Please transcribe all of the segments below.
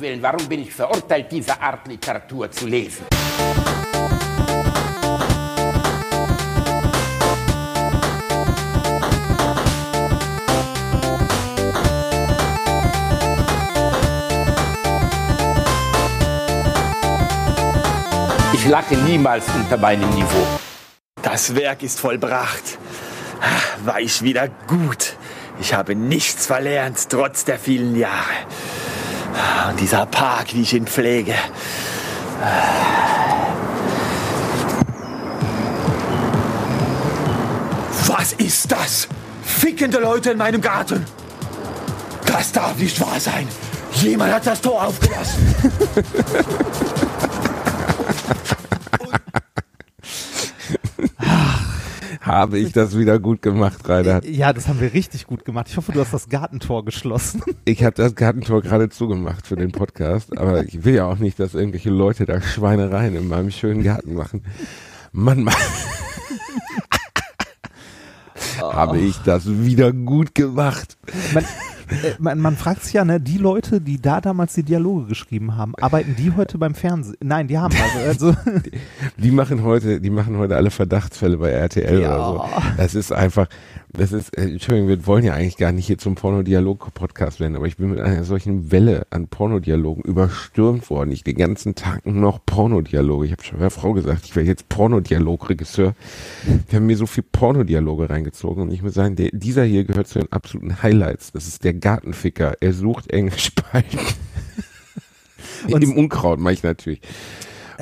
Willen, warum bin ich verurteilt, diese Art Literatur zu lesen? Ich lache niemals unter meinem Niveau. Das Werk ist vollbracht. War ich wieder gut. Ich habe nichts verlernt, trotz der vielen Jahre. Und dieser Park, wie ich ihn pflege. Was ist das? Fickende Leute in meinem Garten. Das darf nicht wahr sein. Jemand hat das Tor aufgelassen. Habe ich das wieder gut gemacht, Rainer? Ja, das haben wir richtig gut gemacht. Ich hoffe, du hast das Gartentor geschlossen. Ich habe das Gartentor gerade zugemacht für den Podcast, aber ich will ja auch nicht, dass irgendwelche Leute da Schweinereien in meinem schönen Garten machen. Mann, Mann. Habe ich das wieder gut gemacht. Man, man, man fragt sich ja, ne, die Leute, die da damals die Dialoge geschrieben haben, arbeiten die heute beim Fernsehen? Nein, die haben also, also Die, die machen heute, die machen heute alle Verdachtsfälle bei RTL Ja. oder so. Das ist einfach, das ist, äh, Entschuldigung, wir wollen ja eigentlich gar nicht hier zum Pornodialog-Podcast werden, aber ich bin mit einer solchen Welle an Pornodialogen überstürmt worden. Ich den ganzen Tag noch Pornodialoge. Ich habe schon meiner Frau gesagt, ich werde jetzt Pornodialog-Regisseur. Wir haben mir so viel Pornodialoge reingezogen und ich muss sagen, der, dieser hier gehört zu den absoluten Highlights. Das ist der Gartenficker. Er sucht enge Spalten. Und- Im Unkraut mache ich natürlich.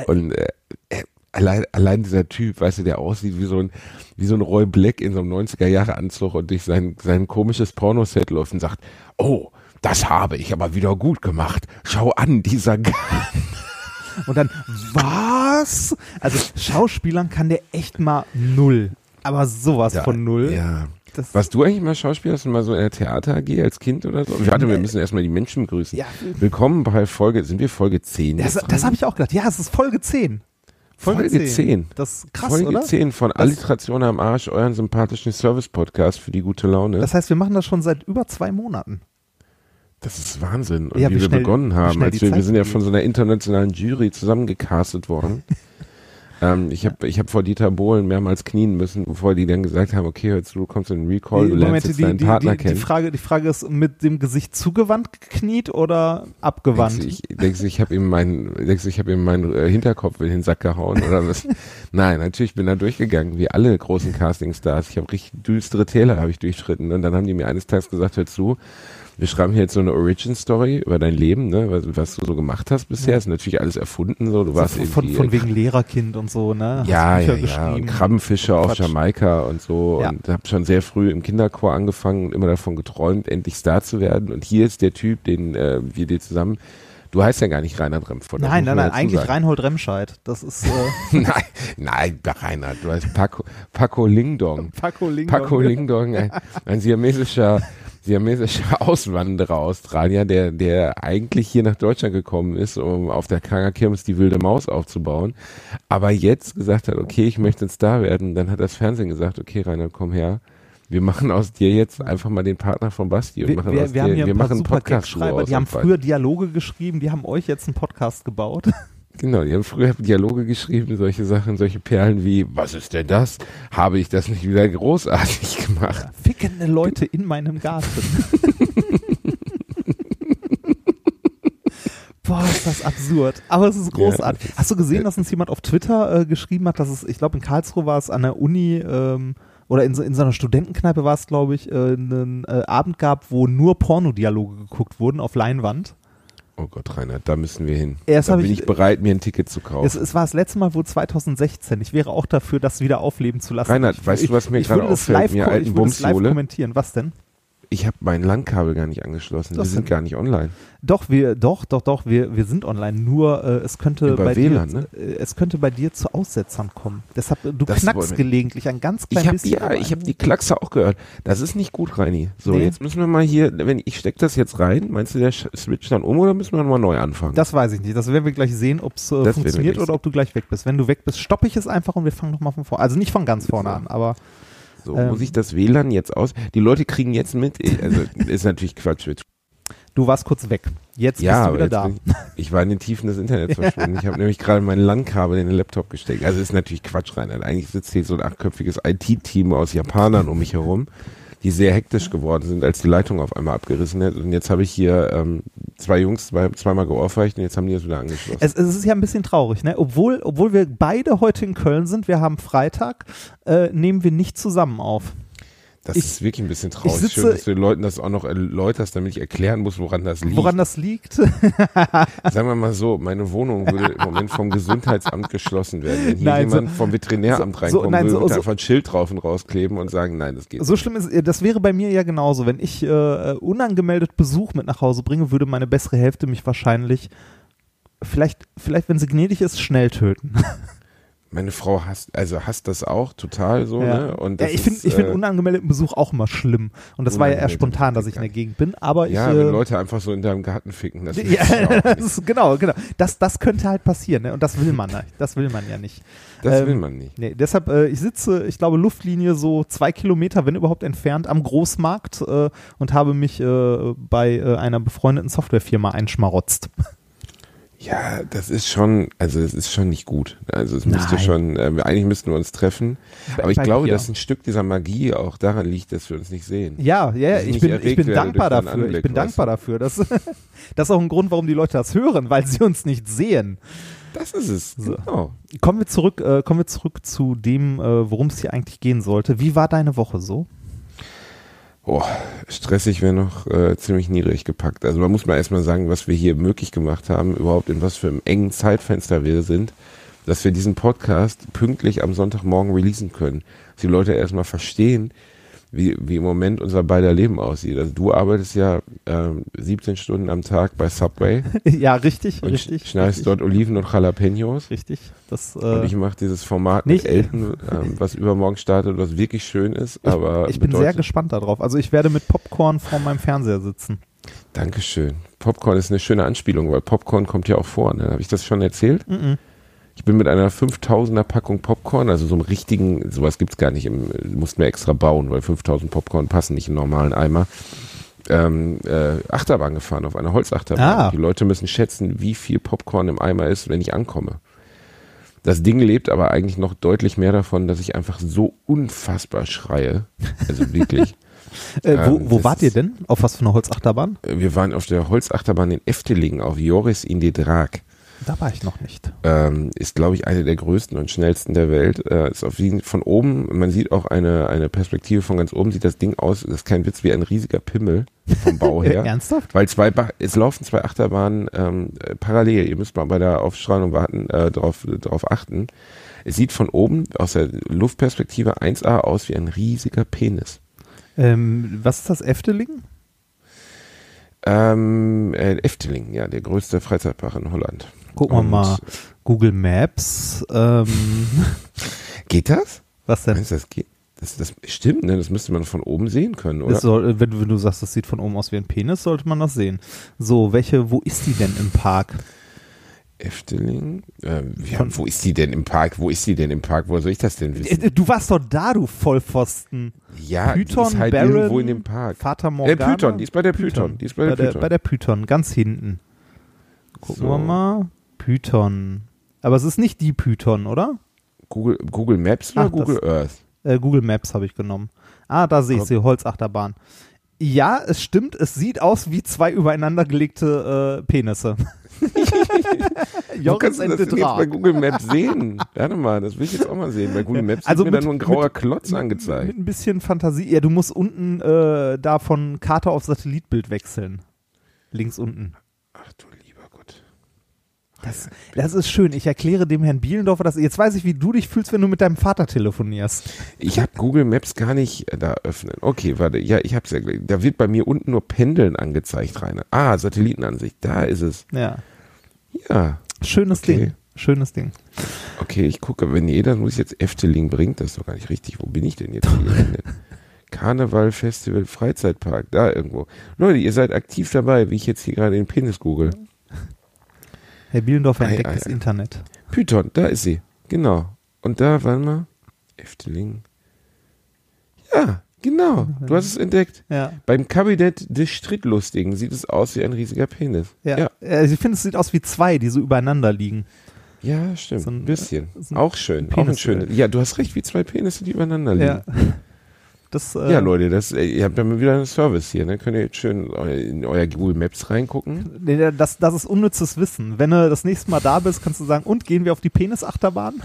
Und äh, äh, allein, allein dieser Typ, weißt du, der aussieht wie so ein, wie so ein Roy Black in so einem 90er-Jahre-Anzug und durch sein, sein komisches Pornoset läuft und sagt, oh, das habe ich aber wieder gut gemacht. Schau an, dieser Garten. und dann, was? Also Schauspielern kann der echt mal null. Aber sowas von null. Ja. Das, Warst du eigentlich mal Schauspieler? Hast du mal so in der Theater AG als Kind oder so? Warte, wir müssen erstmal die Menschen begrüßen. Ja. Willkommen bei Folge, sind wir Folge 10? das, jetzt das habe ich auch gedacht. Ja, es ist Folge 10. Folge 10. Das ist krass, Folge oder? 10 von Alliteration am Arsch, euren sympathischen Service-Podcast für die gute Laune. Das heißt, wir machen das schon seit über zwei Monaten. Das ist Wahnsinn. Und Ja, wie wie wir schnell- begonnen wie haben, als wir, wir sind ja von so einer internationalen Jury zusammengecastet worden. ähm, ich habe ich hab vor Dieter Bohlen mehrmals knien müssen, bevor die dann gesagt haben, okay, hör zu, du kommst in den Recall, du lernst Moment, jetzt die, deinen die, Partner die, die, kennen. Frage, die Frage ist, mit dem Gesicht zugewandt gekniet oder Denkst abgewandt? du, ich, denkst ich habe ihm meinen, denkst ich habe ihm meinen äh, Hinterkopf in den Sack gehauen oder was? Nein, natürlich bin da durchgegangen, wie alle großen Castingstars. Ich habe richtig düstere Täler habe ich durchschritten und dann haben die mir eines Tages gesagt, hör zu, wir schreiben hier jetzt so eine Origin-Story über dein Leben, ne, was, was du so gemacht hast bisher. Ist natürlich alles erfunden, so. Du warst so von, irgendwie von wegen Lehrerkind und so, ne? Hast ja, Bücher ja, ja. Und. Krabbenfische auf Quatsch. Jamaika und so. Ja. Und habe schon sehr früh im Kinderchor angefangen und immer davon geträumt, endlich Star zu werden. Und hier ist der Typ, den äh, wir dir zusammen. Du heißt ja gar nicht Reinhard Remford. das Nein, nein, nein, eigentlich sagen. Reinhold Remscheid. Das ist äh, nein, nein, Reinhard, du heißt Paco, Paco Lingdong. Paco Lingdong. Paco Lingdong, ein, ein siamesischer, siamesischer Auswanderer Australier, der, der eigentlich hier nach Deutschland gekommen ist, um auf der Kranger Kirmes die wilde Maus aufzubauen, aber jetzt gesagt hat, okay, ich möchte ein Star werden. Dann hat das Fernsehen gesagt, okay, Reinhard, komm her. Wir machen aus dir jetzt einfach mal den Partner von Basti und Wir, machen wir, aus wir dir, haben hier wir ein paar machen einen Podcast die haben früher Dialoge geschrieben, die haben euch jetzt einen Podcast gebaut. Genau, die haben früher Dialoge geschrieben, solche Sachen, solche Perlen wie, was ist denn das? Habe ich das nicht wieder großartig gemacht? Fickende Leute in meinem Garten. Boah, ist das absurd. Aber es ist großartig. Hast du gesehen, dass uns jemand auf Twitter äh, geschrieben hat, dass es, ich glaube in Karlsruhe war es an der Uni ähm, oder in so, in so einer Studentenkneipe war es, glaube ich, äh, einen äh, Abend gab, wo nur Pornodialoge geguckt wurden auf Leinwand. Oh Gott, Reinhard, da müssen wir hin. Erst da bin ich- ich bereit, mir ein Ticket zu kaufen. Es, es war das letzte Mal wohl 2016. Ich wäre auch dafür, das wieder aufleben zu lassen. Reinhard, ich, weißt du, was mir ich gerade auffällt, live, mir alten ich würde es live kommentieren. Was denn? Ich habe mein LAN-Kabel gar nicht angeschlossen. Was wir sind gar nicht online. Doch, wir, doch, doch, doch, wir, wir sind online. Nur äh, es könnte Über bei WLAN, dir, ne? äh, es könnte bei dir zu Aussetzern kommen. Deshalb, du Das knackst gelegentlich ein ganz klein Ich habe bisschen. ja, ich habe die Klackse auch gehört. Das ist nicht gut, Reini. So, Nee. jetzt müssen wir mal hier, wenn ich steck das jetzt rein, meinst du, der switcht dann um oder müssen wir nochmal neu anfangen? Das weiß ich nicht. Das werden wir gleich sehen, ob es äh, funktioniert oder ob du gleich weg bist. Wenn du weg bist, stoppe ich es einfach und wir fangen nochmal von vorne. Also nicht von ganz vorne an, aber so, ähm, muss ich das WLAN jetzt aus? Die Leute kriegen jetzt mit, eh, also ist natürlich Quatsch. Du warst kurz weg. Jetzt Ja, bist du wieder da. ich, ich war in den Tiefen des Internets verschwunden. Ich habe nämlich gerade mein LAN-Kabel in den Laptop gesteckt. Also ist natürlich Quatsch rein. Eigentlich sitzt hier so ein achtköpfiges IT-Team aus Japanern um mich herum, die sehr hektisch geworden sind, als die Leitung auf einmal abgerissen hat. Und jetzt habe ich hier ähm, zwei Jungs zwei, zweimal geohrfeigt und jetzt haben die das wieder angeschlossen. Es, es ist ja ein bisschen traurig, ne? Obwohl, obwohl wir beide heute in Köln sind, wir haben Freitag, äh, nehmen wir nicht zusammen auf. Das ich- ist wirklich ein bisschen traurig. sitze- Schön, dass du den Leuten das auch noch erläuterst, damit ich erklären muss, woran das liegt. Woran das liegt? Sagen wir mal so, meine Wohnung würde im Moment vom Gesundheitsamt geschlossen werden. Wenn hier Nein, so- jemand vom Veterinäramt so- reinkommen nein, würde, so- so- einfach ein Schild drauf und rauskleben und sagen, nein, das geht So schlimm ist, das wäre bei mir ja genauso. Wenn ich äh, unangemeldet Besuch mit nach Hause bringe, würde meine bessere Hälfte mich wahrscheinlich, vielleicht, vielleicht, wenn sie gnädig ist, schnell töten. Meine Frau hasst, also hasst das auch total so, Ja. ne? Und Ja, das ich finde ich find äh, unangemeldeten Besuch auch immer schlimm. Und das war ja eher spontan, dass ich in der Gegend bin. Aber ja, ich. wenn Äh, Leute einfach so in deinem Garten ficken, das, ja, das ist, genau, genau. Das, das könnte halt passieren. Ne? Und das will man nicht. Das will man ja nicht. das ähm, will man nicht. Nee, deshalb, äh, ich sitze, ich glaube, Luftlinie so zwei Kilometer, wenn überhaupt entfernt, am Großmarkt äh, und habe mich äh, bei äh, einer befreundeten Softwarefirma einschmarotzt. Ja, das ist schon, also es ist schon nicht gut. Also es müsste Nein. schon, äh, eigentlich müssten wir uns treffen. Aber ich bei glaube, Bier. dass ein Stück dieser Magie auch daran liegt, dass wir uns nicht sehen. Ja, ja, ich ich bin, ich bin dankbar dafür. ich Anblick, bin weißt dankbar dafür. Das, das ist auch ein Grund, warum die Leute das hören, weil sie uns nicht sehen. Das ist es. So. Genau. Kommen wir zurück, äh, kommen wir zurück zu dem, äh, worum es hier eigentlich gehen sollte. Wie war deine Woche so? Oh, stressig wäre noch äh, ziemlich niedrig gepackt. Also man muss mal erstmal sagen, was wir hier möglich gemacht haben, überhaupt in was für einem engen Zeitfenster wir sind, dass wir diesen Podcast pünktlich am Sonntagmorgen releasen können. Dass die Leute erstmal verstehen, wie, wie im Moment unser beider Leben aussieht. Also du arbeitest ja ähm, 17 Stunden am Tag bei Subway ja, richtig, und richtig. sch- schneidest richtig, dort Oliven und Jalapenos. Richtig. Das, Und äh, ich mache dieses Format nicht- mit Elton, ähm, was übermorgen startet, was wirklich schön ist. Aber ich bin sehr gespannt darauf. Also ich werde mit Popcorn vor meinem Fernseher sitzen. Dankeschön. Popcorn ist eine schöne Anspielung, weil Popcorn kommt ja auch vor. Ne? Habe ich das schon erzählt? Mhm. Ich bin mit einer 5000er Packung Popcorn, also so einem richtigen, sowas gibt's gar nicht, im, mussten wir extra bauen, weil 5000 Popcorn passen nicht in normalen Eimer. Ähm, äh, Achterbahn gefahren, auf einer Holzachterbahn. Ah. Die Leute müssen schätzen, wie viel Popcorn im Eimer ist, wenn ich ankomme. Das Ding lebt aber eigentlich noch deutlich mehr davon, dass ich einfach so unfassbar schreie. Also wirklich. Äh, wo Ähm, wo wart ihr denn? Auf was für eine Holzachterbahn? Wir waren auf der Holzachterbahn in Efteling auf Joris in de Draak. Da war ich noch nicht. Ähm, ist, glaube ich, eine der größten und schnellsten der Welt. Äh, ist auf jeden von oben, man sieht auch eine, eine Perspektive von ganz oben, sieht das Ding aus, das ist kein Witz, wie ein riesiger Pimmel vom Bau her. ernsthaft? Weil zwei, ba es laufen zwei Achterbahnen ähm, äh, parallel. Ihr müsst mal bei der Aufstrahlung warten, äh, drauf, drauf achten. Es sieht von oben aus der Luftperspektive 1A aus wie ein riesiger Penis. Ähm, was ist das, Efteling? Ähm, äh, Efteling, ja, der größte Freizeitpark in Holland. Gucken wir mal. Google Maps. Ähm, Geht das? was denn? Meinst das geht? Das, das stimmt, ne? Das müsste man von oben sehen können, oder? Soll, wenn, wenn du sagst, das sieht von oben aus wie ein Penis, sollte man das sehen. So, welche, wo ist die denn im Park? Efteling? Ähm, ja, Von- wo ist die denn im Park? Wo ist die denn im Park? Wo soll ich das denn wissen? Äh, Du warst doch da, du Vollpfosten. ja, Python, die ist halt Baron, irgendwo in dem Park. Vater Äh, Morgana. Python, die ist bei der Python. Die ist bei der bei, der, Python. bei der Python, ganz hinten. Gucken So. wir mal. Python. Aber es ist nicht die Python, oder? Google, Google Maps oder Ach, das- Google Earth? Äh, Google Maps habe ich genommen. Ah, da sehe ich sie, Holzachterbahn. Ja, es stimmt, es sieht aus wie zwei übereinander gelegte äh, Penisse. Joris kannst du das jetzt bei. Google Maps sehen? Warte mal, das will ich jetzt auch mal sehen. Bei Google Maps Also wird mir mit- da nur ein grauer mit- Klotz Mit angezeigt. ein bisschen Fantasie. Ja, du musst unten äh, da von Karte auf Satellitbild wechseln. Links unten. Ach du lieber Gott. Das, das ist schön. Ich erkläre dem Herrn Bielendorfer das. Jetzt weiß ich, wie du dich fühlst, wenn du mit deinem Vater telefonierst. Ich habe Google Maps gar nicht äh, da öffnen. Okay, warte. Ja, ich hab's ja. gleich. Da wird bei mir unten nur Pendeln angezeigt, Rainer. Ah, Satellitenansicht. Da ist es. Ja. Ja. Schönes Okay. Ding. Schönes Ding. Okay, ich gucke, wenn jeder muss jetzt Efteling bringt, das ist doch gar nicht richtig. Wo bin ich denn jetzt? Karneval, Festival, Freizeitpark, da irgendwo. Leute, ihr seid aktiv dabei, wie ich jetzt hier gerade den Penis google. Herr Bielendorfer Ei, entdeckt ei, das ei. Internet. Python, da ist sie. Genau. Und da, warte mal. Efteling. Ja, Genau, du hast es entdeckt. Ja. Beim Kabinett des Strittlustigen sieht es aus wie ein riesiger Penis. Ja. ja. Also ich finde, es sieht aus wie zwei, die so übereinander liegen. Ja, stimmt. So ein- bisschen. so ein auch schön. Auch ein Penis- schönes. Ja, du hast recht, wie zwei Penisse, die übereinander liegen. Ja. Das, äh, Ja, Leute, das, äh, ihr habt ja mal wieder einen Service hier, ne? Könnt ihr jetzt schön in euer Google Maps reingucken? Nee, das, das ist unnützes Wissen. Wenn du das nächste Mal da bist, kannst du sagen, und gehen wir auf die Penisachterbahn?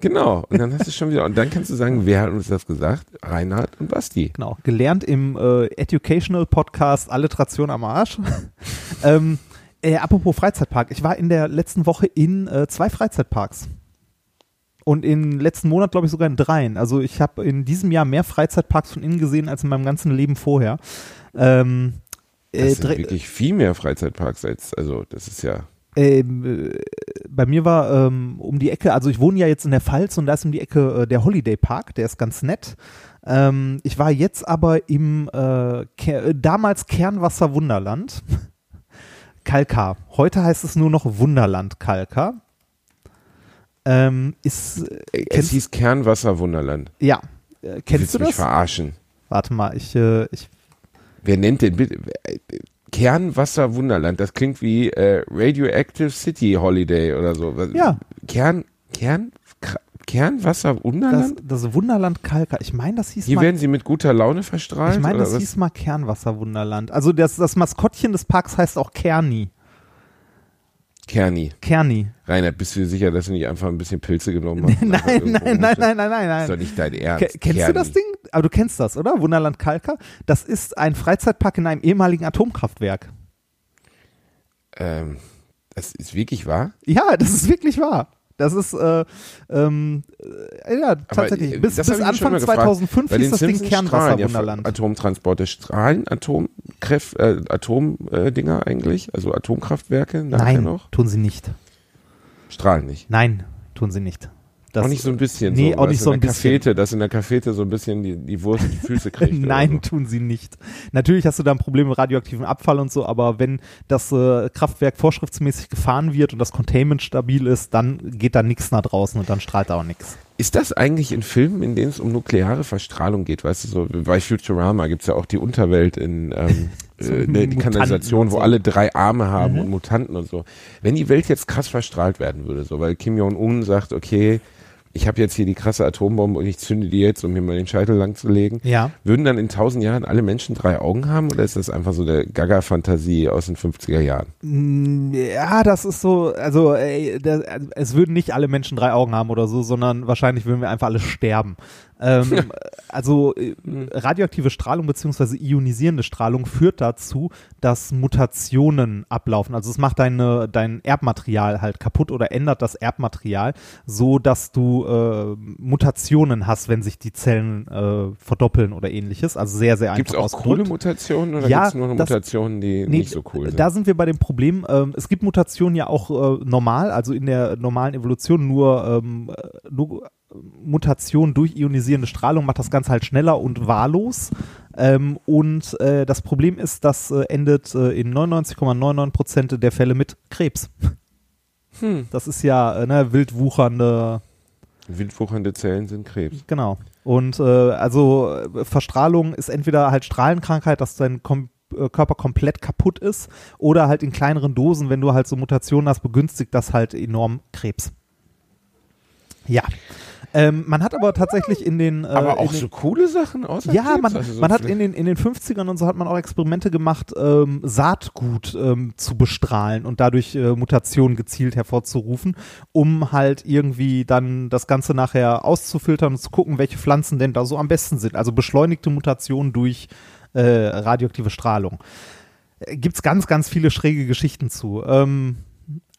Genau. Und dann hast du schon wieder, und dann kannst du sagen, wer hat uns das gesagt? Reinhard und Basti. Genau, gelernt im äh, Educational Podcast Alliteration am Arsch. ähm, äh, apropos Freizeitpark, ich war in der letzten Woche in äh, zwei Freizeitparks. Und im letzten Monat, glaube ich, sogar in dreien. Also ich habe in diesem Jahr mehr Freizeitparks von innen gesehen als in meinem ganzen Leben vorher. Ähm, Das äh, sind dre- wirklich viel mehr Freizeitparks als, also das ist ja, ähm, äh, bei mir war ähm, um die Ecke, also ich wohne ja jetzt in der Pfalz und da ist um die Ecke äh, der Holiday Park, der ist ganz nett. Ähm, ich war jetzt aber im äh, Ker äh, damals Kernwasser Wunderland. Kalkar. Heute heißt es nur noch Wunderland Kalkar. Ähm, ist, äh, es hieß Kernwasser Wunderland. ja, äh, kennst du mich das? verarschen? Warte mal, ich, äh, ich Wer nennt denn bitte, äh, Kernwasser Wunderland? Das klingt wie äh, Radioactive City Holiday oder so. Ja. Kern, Kern, Kernwasser das, Wunderland? das Wunderland Kalkar. Ich meine, das hieß Hier mal werden sie mit guter Laune verstrahlt? Ich meine, das was? hieß mal Kernwasserwunderland. Also das, das Maskottchen des Parks heißt auch Kerni. Kerni. Kerni. Reinhard, bist du dir sicher, dass du nicht einfach ein bisschen Pilze genommen hast? Nein, nein, nein, nein, nein, nein, Das ist doch nein. nicht dein Ernst. Ke- Kennst du Kerni. das Ding? Aber du kennst das, oder? Wunderland Kalkar. Das ist ein Freizeitpark in einem ehemaligen Atomkraftwerk. Ähm, das ist wirklich wahr? Ja, das ist wirklich wahr. Das ist, äh, ähm, äh, ja, tatsächlich. äh, bis bis Anfang mal gefragt. 2005 Bei hieß den das Ding Simpsons ja Kernwasserwunderland. Atomtransporte strahlen Atomkräft, äh, Atomdinger eigentlich, also Atomkraftwerke Nein, noch? tun sie nicht. Strahlen nicht. Nein, tun sie nicht. Das, auch nicht so ein bisschen. Nee, so, auch nicht so in ein der bisschen. Cafete, dass in der Cafete so ein bisschen die, die Wurst die Füße kriegt. Nein, oder tun sie nicht. Natürlich hast du da ein Problem mit radioaktivem Abfall und so, aber wenn das äh, Kraftwerk vorschriftsmäßig gefahren wird und das Containment stabil ist, dann geht da nichts nach draußen und dann strahlt da auch nichts. so. Ist das eigentlich in Filmen, in denen es um nukleare Verstrahlung geht? Weißt du, so bei Futurama gibt's ja auch die Unterwelt in ähm, So äh, ne, die Kanalisation, und wo so. alle drei Arme haben Mhm. und Mutanten und so. Wenn die Welt jetzt krass verstrahlt werden würde, so weil Kim Jong-un sagt, okay, ich habe jetzt hier die krasse Atombombe und ich zünde die jetzt, um mir mal den Scheitel lang zu legen. Ja. Würden dann in tausend Jahren alle Menschen drei Augen haben oder ist das einfach so der Gaga-Fantasie aus den 50er Jahren? Mm, Ja, das ist so, also ey, das, es würden nicht alle Menschen drei Augen haben oder so, sondern wahrscheinlich würden wir einfach alle sterben. Ähm, also äh, radioaktive Strahlung beziehungsweise ionisierende Strahlung führt dazu, dass Mutationen ablaufen. Also es macht deine, dein Erbmaterial halt kaputt oder ändert das Erbmaterial, so dass du äh, Mutationen hast, wenn sich die Zellen äh, verdoppeln oder ähnliches. Also sehr, sehr einfach Gibt es auch coole Mutationen oder Ja, gibt es nur das- Mutationen, die Nee, nicht so cool sind? Da sind wir bei dem Problem, ähm, es gibt Mutationen ja auch äh, normal, also in der normalen Evolution nur, ähm, äh, nur Mutation durch ionisierende Strahlung macht das Ganze halt schneller und wahllos. Ähm, und äh, das Problem ist, das äh, endet äh, in 99,99 Prozent der Fälle mit Krebs. Hm. Das ist ja äh, ne, wild wuchernde Wildwuchernde Zellen sind Krebs. Genau. Und äh, also äh, Verstrahlung ist entweder halt Strahlenkrankheit, dass dein kom Körper komplett kaputt ist, oder halt in kleineren Dosen, wenn du halt so Mutationen hast, begünstigt das halt enorm Krebs. Ja. Ähm, man hat aber tatsächlich in den äh, Aber auch den, so coole Sachen außer ja, Krebs? man, Also so man hat in den, in den 50ern und so hat man auch Experimente gemacht, ähm, Saatgut ähm, zu bestrahlen und dadurch äh, Mutationen gezielt hervorzurufen, um halt irgendwie dann das Ganze nachher auszufiltern und zu gucken, welche Pflanzen denn da so am besten sind. Also beschleunigte Mutationen durch äh, radioaktive Strahlung. Äh, Gibt's ganz, ganz viele schräge Geschichten zu. Ähm,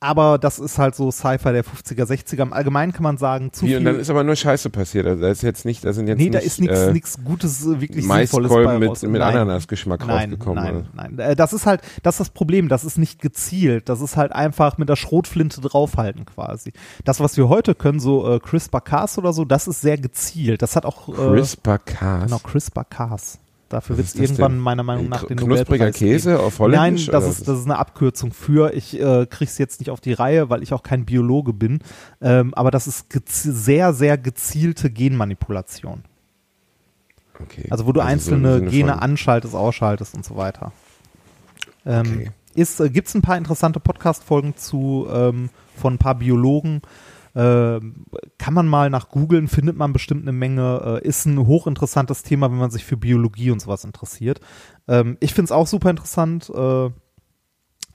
aber das ist halt so Sci-Fi der 50er, 60er. Im Allgemeinen kann man sagen, zu Wie, viel. und dann ist aber nur Scheiße passiert. Also da ist jetzt nicht, da sind jetzt nee, nicht, da ist nichts äh, nichts Gutes, äh, wirklich Sinnvolles bei mit, raus. mit Nein. Ananasgeschmack Nein, rausgekommen. nein, oder? nein. Äh, Das ist halt, das ist das Problem. Das ist nicht gezielt. Das ist halt einfach mit der Schrotflinte draufhalten quasi. Das, was wir heute können, so äh, CRISPR-Cas oder so, das ist sehr gezielt. Das hat auch äh, CRISPR-Cas. genau CRISPR-Cas. Dafür wird es das irgendwann denn? meiner Meinung nach den Knuspriger Nobelpreis geben. Käse auf Nein, Holländisch? das oder ist, das ist eine Abkürzung für. Ich äh, krieg's jetzt nicht auf die Reihe, weil ich auch kein Biologe bin. Ähm, aber das ist sehr, sehr gezielte Genmanipulation. Okay. Also wo du so im einzelne Sinne Gene anschaltest, ausschaltest und so weiter. Ähm, Okay. äh, Gibt es ein paar interessante Podcast-Folgen zu ähm, von ein paar Biologen? Ähm, kann man mal nach googeln, findet man bestimmt eine Menge. Äh, ist ein hochinteressantes Thema, wenn man sich für Biologie und sowas interessiert. Ähm, ich finde es auch super interessant, äh,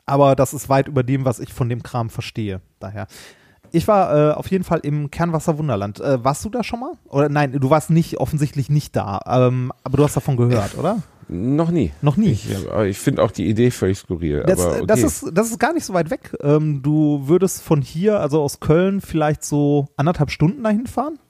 aber das ist weit über dem, was ich von dem Kram verstehe. Daher. Ich war äh, auf jeden Fall im Kernwasser Wunderland. Äh, warst du da schon mal? Oder nein, du warst nicht offensichtlich nicht da, ähm, aber du hast davon gehört, oder? Noch nie. Noch nie. Ich, ich finde auch die Idee völlig skurril. Das, aber okay. das, ist, das ist gar nicht so weit weg. Ähm, du würdest von hier, also aus Köln, vielleicht so anderthalb Stunden dahin fahren.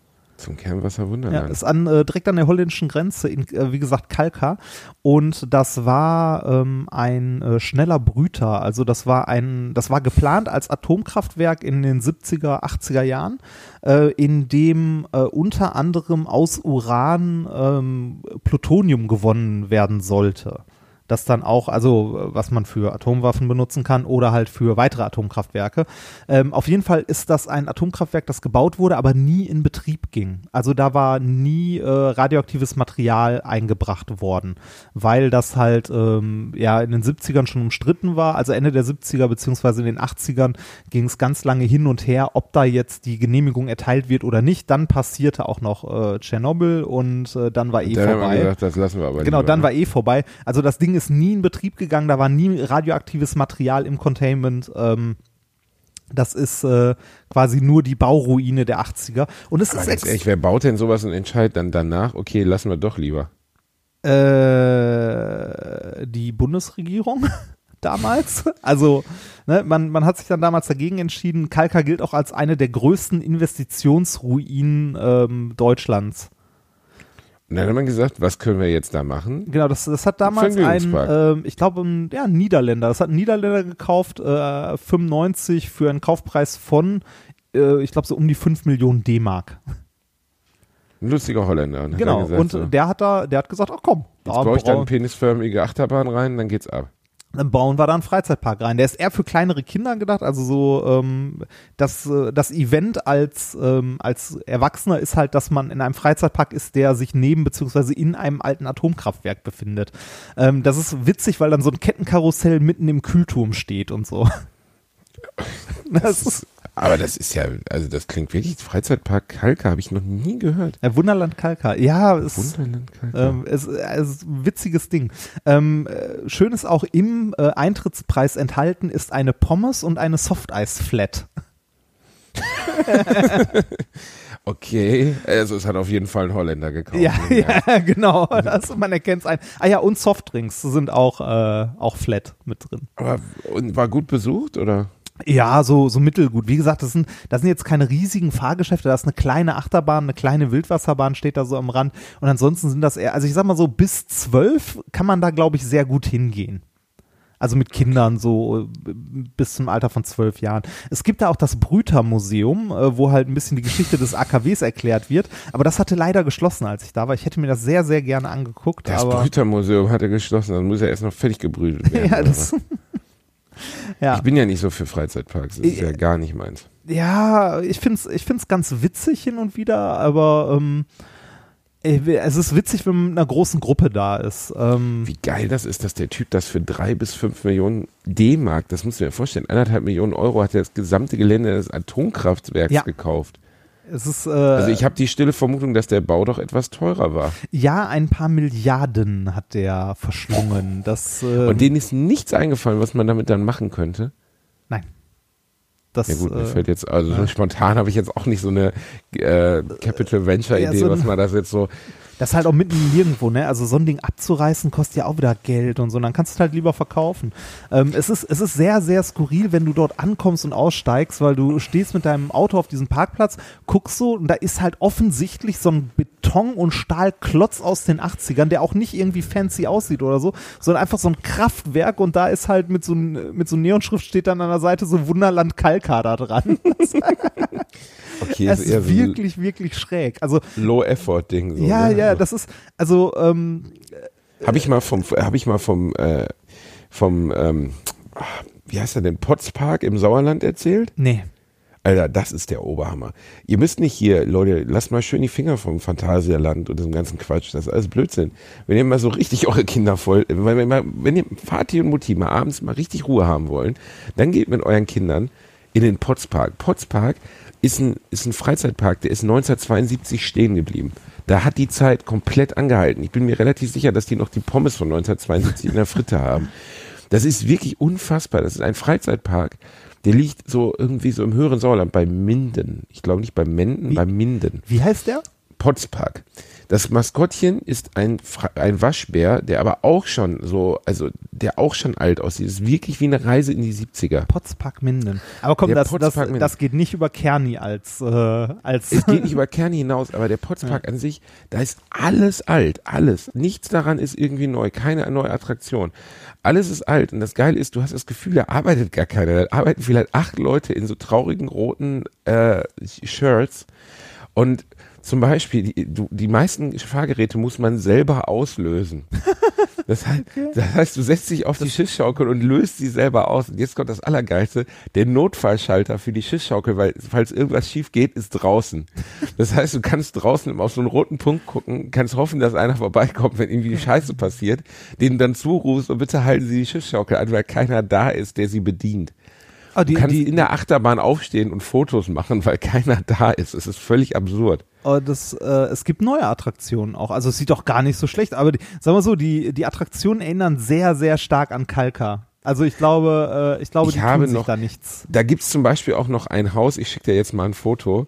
Zum Kernwasser Ja, ist an, äh, direkt an der holländischen Grenze, in, äh, wie gesagt, Kalka. Und das war ähm, ein äh, schneller Brüter. Also das war ein, das war geplant als Atomkraftwerk in den 70er, 80er Jahren, äh, in dem äh, unter anderem aus Uran ähm, Plutonium gewonnen werden sollte. Das dann auch, also äh, was man für Atomwaffen benutzen kann oder halt für weitere Atomkraftwerke. Ähm, auf jeden Fall ist das ein Atomkraftwerk, das gebaut wurde, aber nie in Betrieb ging. Also da war nie äh, radioaktives Material eingebracht worden, weil das halt ähm, ja in den 70ern schon umstritten war. Also Ende der 70er beziehungsweise in den 80ern ging es ganz lange hin und her, ob da jetzt die Genehmigung erteilt wird oder nicht. Dann passierte auch noch äh, Tschernobyl und äh, dann war eh Dann haben wir vorbei. gesagt, das lassen wir aber Genau, lieber, dann ne? war eh vorbei. Also das Ding ist nie in Betrieb gegangen, da war nie radioaktives Material im Containment. Ähm, das ist äh, quasi nur die Bauruine der 80er. Und es Aber ist ganz ehrlich, wer baut denn sowas und entscheidet dann danach, okay, lassen wir doch lieber. äh, die Bundesregierung damals. Also ne, man, man hat sich dann damals dagegen entschieden. Kalka gilt auch als eine der größten Investitionsruinen ähm, Deutschlands. Und dann hat man gesagt, was können wir jetzt da machen? Genau, das, das hat damals ein, ähm, ich glaube, ein, ja, ein Niederländer. Das hat ein Niederländer gekauft, äh, 95 für einen Kaufpreis von, äh, ich glaube, so um die 5 Millionen D-Mark. Ein lustiger Holländer. Und hat Genau. gesagt, Und so, der hat da, der hat gesagt, ach komm, jetzt baue ich da eine penisförmige Achterbahn rein, dann geht's ab. Dann bauen wir da einen Freizeitpark rein. Der ist eher für kleinere Kinder gedacht, also so ähm, das, äh, das Event als, ähm, als Erwachsener ist halt, dass man in einem Freizeitpark ist, der sich neben beziehungsweise in einem alten Atomkraftwerk befindet. Ähm, das ist witzig, weil dann so ein Kettenkarussell mitten im Kühlturm steht und so. Das ist Aber das ist ja, also das klingt wirklich, Freizeitpark Kalka habe ich noch nie gehört. äh, Wunderland Kalka. Ja, es, Wunderland Kalka. ähm, es, es ist ein witziges Ding. Ähm, äh, schön ist auch im äh, Eintrittspreis enthalten ist eine Pommes und eine Softeis-Flat. okay, also es hat auf jeden Fall ein Holländer gekauft. Ja, ja, genau. Das, man erkennt es ein. Ah ja, und Softdrinks sind auch, äh, auch flat mit drin. Aber und war gut besucht oder? Ja, so, so mittelgut. Wie gesagt, das sind, das sind jetzt keine riesigen Fahrgeschäfte, da ist eine kleine Achterbahn, eine kleine Wildwasserbahn steht da so am Rand. Und ansonsten sind das eher, also ich sag mal so, bis zwölf kann man da, glaube ich, sehr gut hingehen. Also mit Kindern so äh, bis zum Alter von zwölf Jahren. Es gibt da auch das Brütermuseum, äh, wo halt ein bisschen die Geschichte des AKWs erklärt wird. Aber das hatte leider geschlossen, als ich da war. Ich hätte mir das sehr, sehr gerne angeguckt. Das Brütermuseum hatte geschlossen, dann muss ja erst noch fertig gebrütet werden. ja, das? ja. Ich bin ja nicht so für Freizeitparks, das ist ja gar nicht meins. Ja, ich find's, ich find's ganz witzig hin und wieder, aber ähm, es ist witzig, wenn man mit einer großen Gruppe da ist. Ähm, Wie geil das ist, dass der Typ das für drei bis fünf Millionen D-Mark, das musst du dir vorstellen, anderthalb Millionen Euro hat er das gesamte Gelände des Atomkraftwerks Ja. gekauft. Es ist äh, Also ich habe die stille Vermutung, dass der Bau doch etwas teurer war. ja ein paar Milliarden hat der verschlungen. Das äh, Und denen ist nichts eingefallen, was man damit dann machen könnte. nein. Das, Ja gut, mir äh, fällt jetzt, also so spontan habe ich jetzt auch nicht so eine äh, Capital Venture Ja, Idee, so ein- was man das jetzt so. Das ist halt auch mitten nirgendwo, ne? Also so ein Ding abzureißen kostet ja auch wieder Geld und so. Dann kannst du es halt lieber verkaufen. Ähm, es, ist, es ist sehr, sehr skurril, wenn du dort ankommst und aussteigst, weil du stehst mit deinem Auto auf diesem Parkplatz, guckst so und da ist halt offensichtlich so ein Beton- und Stahlklotz aus den 80ern, der auch nicht irgendwie fancy aussieht oder so, sondern einfach so ein Kraftwerk und da ist halt mit so, mit so einer Neonschrift steht dann an der Seite so Wunderland Kalka da dran. Okay, Es ist eher ist so wirklich, wirklich schräg. Also, Low-Effort-Ding. So, ja, ne? ja, also, das ist, also, ähm, Habe ich mal vom, habe ich mal vom, äh, vom, ähm, ah, wie heißt der denn, Potspark im Sauerland erzählt? nee. Alter, das ist der Oberhammer. Ihr müsst nicht hier, Leute, lasst mal schön die Finger vom Phantasialand und diesem ganzen Quatsch. Das ist alles Blödsinn. Wenn ihr mal so richtig eure Kinder voll, wenn, wenn, wenn ihr Vati und Mutti mal abends mal richtig Ruhe haben wollen, dann geht mit euren Kindern in den Potspark. Potspark ist ein, ist ein Freizeitpark, der ist 1972 stehen geblieben. Da hat die Zeit komplett angehalten. Ich bin mir relativ sicher, dass die noch die Pommes von 1972 in der Fritte haben. Das ist wirklich unfassbar. Das ist ein Freizeitpark. Der liegt so irgendwie so im höheren Sauerland bei Minden. Ich glaube nicht bei Menden, Wie? bei Minden. Wie heißt der? Potspark. Das Maskottchen ist ein, Fra- ein Waschbär, der aber auch schon so, also der auch schon alt aussieht. Das ist wirklich wie eine Reise in die 70er. Potspark Minden. Aber komm, das, das, das geht nicht über Kerni als, äh, als Es geht nicht über Kerne hinaus, aber der Potspark an sich, da ist alles alt, alles. Nichts daran ist irgendwie neu, keine neue Attraktion. Alles ist alt und das Geile ist, du hast das Gefühl, da arbeitet gar keiner. Da arbeiten vielleicht acht Leute in so traurigen roten äh, Shirts und zum Beispiel, die, du, die meisten Fahrgeräte muss man selber auslösen. Das heißt, das heißt, du setzt dich auf die Schiffsschaukel und löst sie selber aus. Und jetzt kommt das Allergeilste, der Notfallschalter für die Schiffsschaukel, weil falls irgendwas schief geht, ist draußen. Das heißt, du kannst draußen auf so einen roten Punkt gucken, kannst hoffen, dass einer vorbeikommt, wenn irgendwie Scheiße passiert, den dann zurufst und bitte halten Sie die Schiffsschaukel an, weil keiner da ist, der sie bedient. Ah, Du die, kannst die, in der Achterbahn aufstehen und Fotos machen, weil keiner da ist. Es ist völlig absurd. das, äh, es gibt neue Attraktionen auch. Also es sieht doch gar nicht so schlecht, aber die, sagen wir so, die, die Attraktionen erinnern sehr, sehr stark an Kalka. Also ich glaube, äh, ich glaube, Ich die habe tun sich noch- da nichts. Da gibt's zum Beispiel auch noch ein Haus, ich schicke dir jetzt mal ein Foto,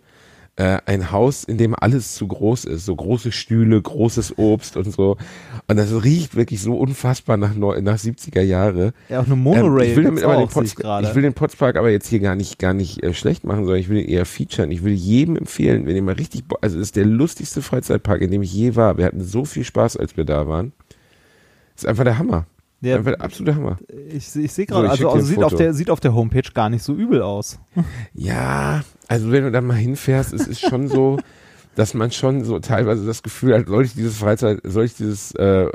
äh, ein Haus, in dem alles zu groß ist. So große Stühle, großes Obst und so. Und das riecht wirklich so unfassbar nach, nach 70er Jahre. Ja, auch eine Ähm, Monorail ich will damit aber den Pots, ich will den Potspark aber jetzt hier gar nicht gar nicht äh, schlecht machen, sondern ich will ihn eher featuren. Ich will jedem empfehlen, wenn ihr mal richtig, also es ist der lustigste Freizeitpark, in dem ich je war. Wir hatten so viel Spaß, als wir da waren. ist einfach der Hammer. Der absolute Hammer. ich, ich sehe So, gerade, schick also, also sieht, auf der, sieht auf der Homepage gar nicht so übel aus. Ja, also wenn du da mal hinfährst, es ist schon so, dass man schon so teilweise das Gefühl hat, soll ich dieses Freizeit, soll ich dieses, äh,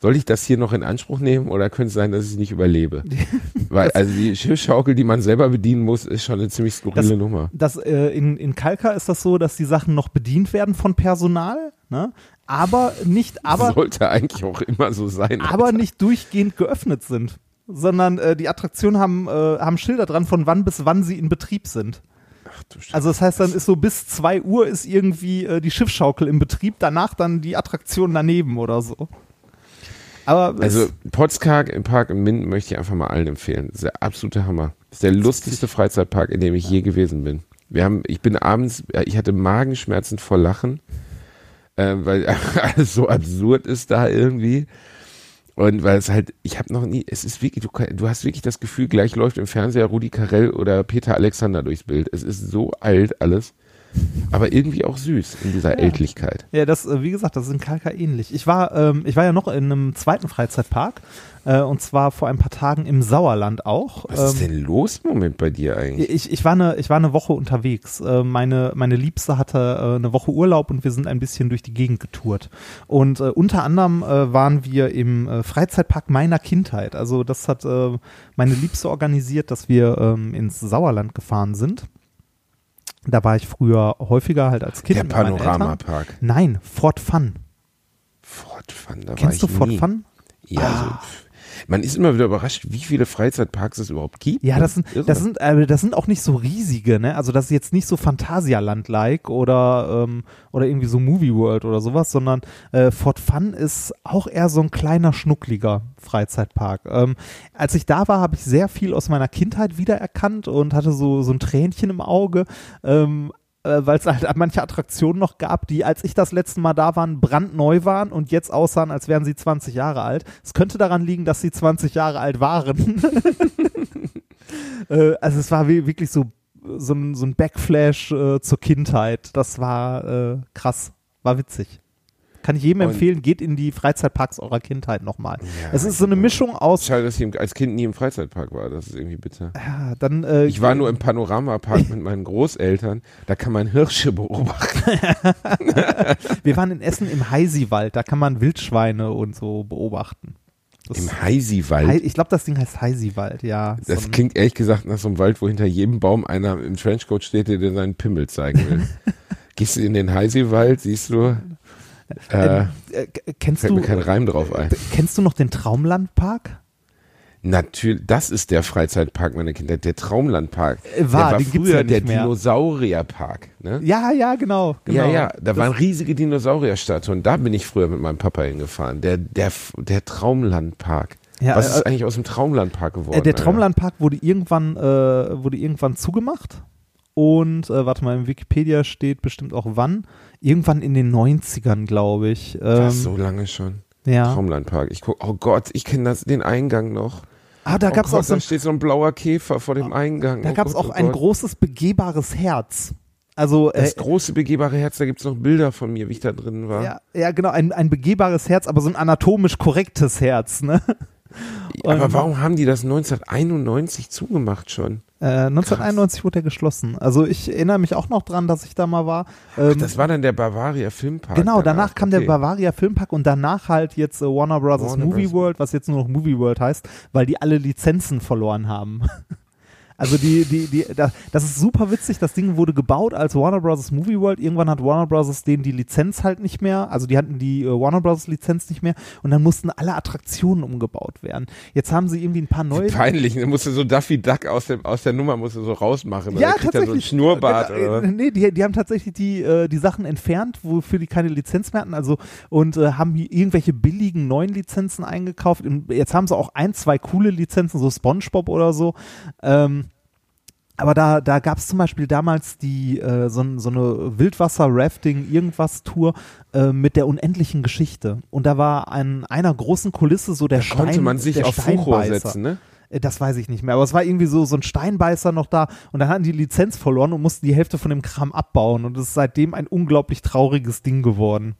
soll ich das hier noch in Anspruch nehmen oder könnte es sein, dass ich es nicht überlebe? Weil also die Schiffschaukel, die man selber bedienen muss, ist schon eine ziemlich skurrile Das- Nummer. Das, äh, in, in Kalka ist das so, dass die Sachen noch bedient werden von Personal, ne? Aber nicht, aber, Sollte eigentlich auch immer so sein. aber nicht durchgehend geöffnet sind. Sondern äh, die Attraktionen haben, äh, haben Schilder dran, von wann bis wann sie in Betrieb sind. Ach, du. Also das heißt, dann ist so bis 2 Uhr ist irgendwie äh, die Schiffsschaukel im Betrieb, danach dann die Attraktion daneben oder so. Aber Also Potspark im Park in Minden möchte ich einfach mal allen empfehlen. Das ist der absolute Hammer. Das ist der lustigste Freizeitpark, in dem ich je gewesen bin. Wir haben, ich bin abends, ja, ich hatte Magenschmerzen vor Lachen, äh, weil alles so absurd ist da irgendwie. Und weil es halt, ich habe noch nie, es ist wirklich, du, du hast wirklich das Gefühl, gleich läuft im Fernseher Rudi Carell oder Peter Alexander durchs Bild. Es ist so alt alles, aber irgendwie auch süß in dieser Ältlichkeit. Ja, das, äh, wie gesagt, das ist in Kalka ähnlich. Ich war, ähm, ich war ja noch in einem zweiten Freizeitpark, äh, und zwar vor ein paar Tagen im Sauerland auch. Was ist Ähm, denn los im Moment bei dir eigentlich? ich, ich, war eine, ich war eine Woche unterwegs. Äh, meine, meine Liebste hatte äh, eine Woche Urlaub und wir sind ein bisschen durch die Gegend getourt. Und äh, unter anderem äh, waren wir im Freizeitpark meiner Kindheit. Also das hat meine Liebste organisiert, dass wir ähm, ins Sauerland gefahren sind. Da war ich früher häufiger halt als Kind. Der. Panoramapark. Nein, Fort Fun. Fort Fun, da Kennst war du ich Fort nie. Fun? Ja, Ah. also, pff, man ist immer wieder überrascht, wie viele Freizeitparks es überhaupt gibt. Ja, das sind, Irre. das sind, äh, das sind auch nicht so riesige, ne? Also das ist jetzt nicht so Phantasialand-like oder, ähm, oder irgendwie so Movie World oder sowas, sondern äh, Fort Fun ist auch eher so ein kleiner, schnuckliger Freizeitpark. Ähm, als ich da war, habe ich sehr viel aus meiner Kindheit wiedererkannt und hatte so, so ein Tränchen im Auge. Ähm, weil es halt manche Attraktionen noch gab, die, als ich das letzte Mal da war, brandneu waren und jetzt aussahen, als wären sie 20 Jahre alt. Es könnte daran liegen, dass sie 20 Jahre alt waren. äh, also es war wie- wirklich so, so, ein, so ein Backflash äh, zur Kindheit. Das war äh, krass, war witzig. Kann ich jedem Und- empfehlen, geht in die Freizeitparks eurer Kindheit nochmal. Ja, es ist so eine genau. Mischung aus, Schade, dass ich als Kind nie im Freizeitpark war. Das ist irgendwie bitter. ja, dann, äh, Ich war nur im Panoramapark mit meinen Großeltern. Da kann man Hirsche beobachten. wir waren in Essen im Heisiwald, da kann man Wildschweine und so beobachten. Das, Im Heisiwald. Hei- ich glaube, das Ding heißt Heisiwald, ja. Das So klingt ehrlich gesagt nach so einem Wald, wo hinter jedem Baum einer im Trenchcoat steht, der dir seinen Pimmel zeigen will. Gehst du in den Heisiwald, siehst du, äh, äh, äh, kennst fällt du mir kein Reim drauf ein. kennst du noch den Traumlandpark? Natürlich, das ist der Freizeitpark meiner Kindheit, der Traumlandpark. Äh, war, der war früher ja der mehr. Dinosaurierpark. Ne? Ja, ja, genau. genau. Ja, ja, da Das- waren riesige Dinosaurierstatuen. Da bin ich früher mit meinem Papa hingefahren. Der, der, der Traumlandpark. Ja, Was äh, ist eigentlich aus dem Traumlandpark geworden? Äh, der Alter? Traumlandpark wurde irgendwann, äh, wurde irgendwann zugemacht. Und, äh, warte mal, in Wikipedia steht bestimmt auch wann. Irgendwann in den 90ern, glaube ich. Ähm, Was, so lange schon. ja. Traumlandpark. Ich guck, oh Gott, ich kenne das, den Eingang noch. Ah, da oh gab es auch so da steht so ein blauer Käfer vor dem Eingang. da oh gab's Gott, auch oh ein Gott. großes begehbares Herz. Also, äh, Das große begehbare Herz, da gibt's noch Bilder von mir, wie ich da drin war. ja, ja, genau, ein, ein begehbares Herz, aber so ein anatomisch korrektes Herz, ne? Aber Und- warum haben die das 1991 zugemacht schon? Äh, 1991 wurde er geschlossen. Also ich erinnere mich auch noch dran, dass ich da mal war. Ähm, Das war dann der Bavaria Filmpark. Genau, danach kam der okay. Bavaria Filmpark und danach halt jetzt äh, Warner Brothers Warner Movie Bros. World, was jetzt nur noch Movie World heißt, weil die alle Lizenzen verloren haben. Also die, die, die, da, das ist super witzig. Das Ding wurde gebaut als Warner Bros. Movie World. Irgendwann hat Warner Bros. denen die Lizenz halt nicht mehr, also die hatten die äh, Warner Bros. Lizenz nicht mehr und dann mussten alle Attraktionen umgebaut werden. Jetzt haben sie irgendwie ein paar neue. Peinlich, dann musst du so Duffy Duck aus, dem, aus der Nummer musst du so rausmachen. Ja, kriegt er so tatsächlich. Schnurrbart oder äh, was? Nee, die, die haben tatsächlich die, äh, die Sachen entfernt, wofür die keine Lizenz mehr hatten. Also, und äh, haben hier irgendwelche billigen neuen Lizenzen eingekauft. Jetzt haben sie auch ein, zwei coole Lizenzen, so Spongebob oder so. Ähm, aber da, da gab es zum Beispiel damals die äh, so, so eine Wildwasser-Rafting-Irgendwas-Tour äh, mit der unendlichen Geschichte. Und da war an einer großen Kulisse so der Stein. Konnte man sich auf Steinbeißer. setzen, ne? Äh, Das weiß ich nicht mehr, aber es war irgendwie so, so ein Steinbeißer noch da und dann hatten die Lizenz verloren und mussten die Hälfte von dem Kram abbauen und es ist seitdem ein unglaublich trauriges Ding geworden.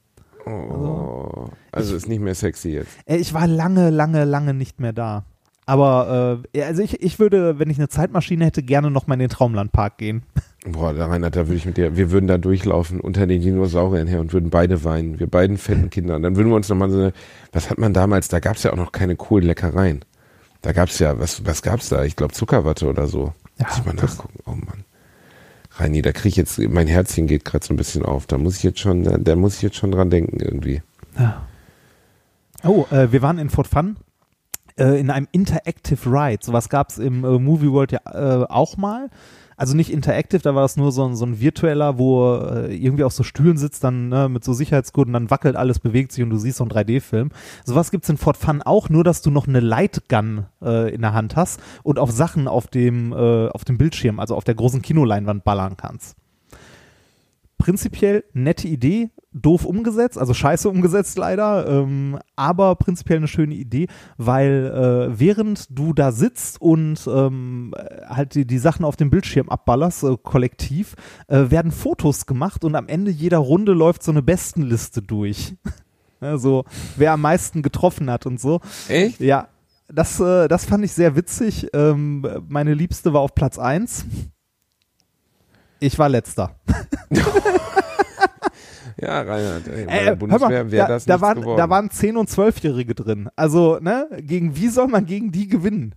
Oh, also ist nicht mehr sexy jetzt. Äh, Ich war lange, lange, lange nicht mehr da. Aber äh, also ich, ich würde, wenn ich eine Zeitmaschine hätte, gerne noch mal in den Traumlandpark gehen. Boah, da Reinhard, da würde ich mit dir, wir würden da durchlaufen unter den Dinosauriern her und würden beide weinen. Wir beiden fetten Kinder. Und dann würden wir uns nochmal so eine, was hat man damals, da gab es ja auch noch keine coolen Leckereien. Da gab es ja, was, was gab's da? Ich glaube Zuckerwatte oder so. Ja, muss ich mal nachgucken. Oh Mann. Reini, da kriege ich jetzt, mein Herzchen geht gerade so ein bisschen auf. Da muss ich jetzt schon, da, da muss ich jetzt schon dran denken irgendwie. Oh, äh, wir waren in Fort Fun äh, in einem Interactive Ride. Sowas gab es im äh, Movie World ja äh, auch mal. Also nicht interactive, da war es nur so ein, so ein virtueller, wo äh, irgendwie auf so Stühlen sitzt, dann ne, mit so Sicherheitsgurten, dann wackelt alles, bewegt sich und du siehst so einen 3D-Film. Sowas gibt's in Fort Fun auch, nur dass du noch eine Lightgun äh, in der Hand hast und auf Sachen auf dem, auf dem Bildschirm, also auf der großen Kinoleinwand ballern kannst prinzipiell nette Idee, doof umgesetzt, also scheiße umgesetzt leider, ähm, aber prinzipiell eine schöne Idee, weil äh, während du da sitzt und ähm, halt die, die Sachen auf dem Bildschirm abballerst, äh, kollektiv, äh, werden Fotos gemacht und am Ende jeder Runde läuft so eine Bestenliste durch. Also wer am meisten getroffen hat und so. Echt? Ja, das, äh, das fand ich sehr witzig. Ähm, meine Liebste war auf Platz 1. Ich war letzter. Ja, Reinhard, ey, bei Äh, der Bundeswehr mal, wäre da, das da, nichts waren, geworden. da waren 10- und 12-Jährige drin. Also, ne, gegen wie soll man gegen die gewinnen?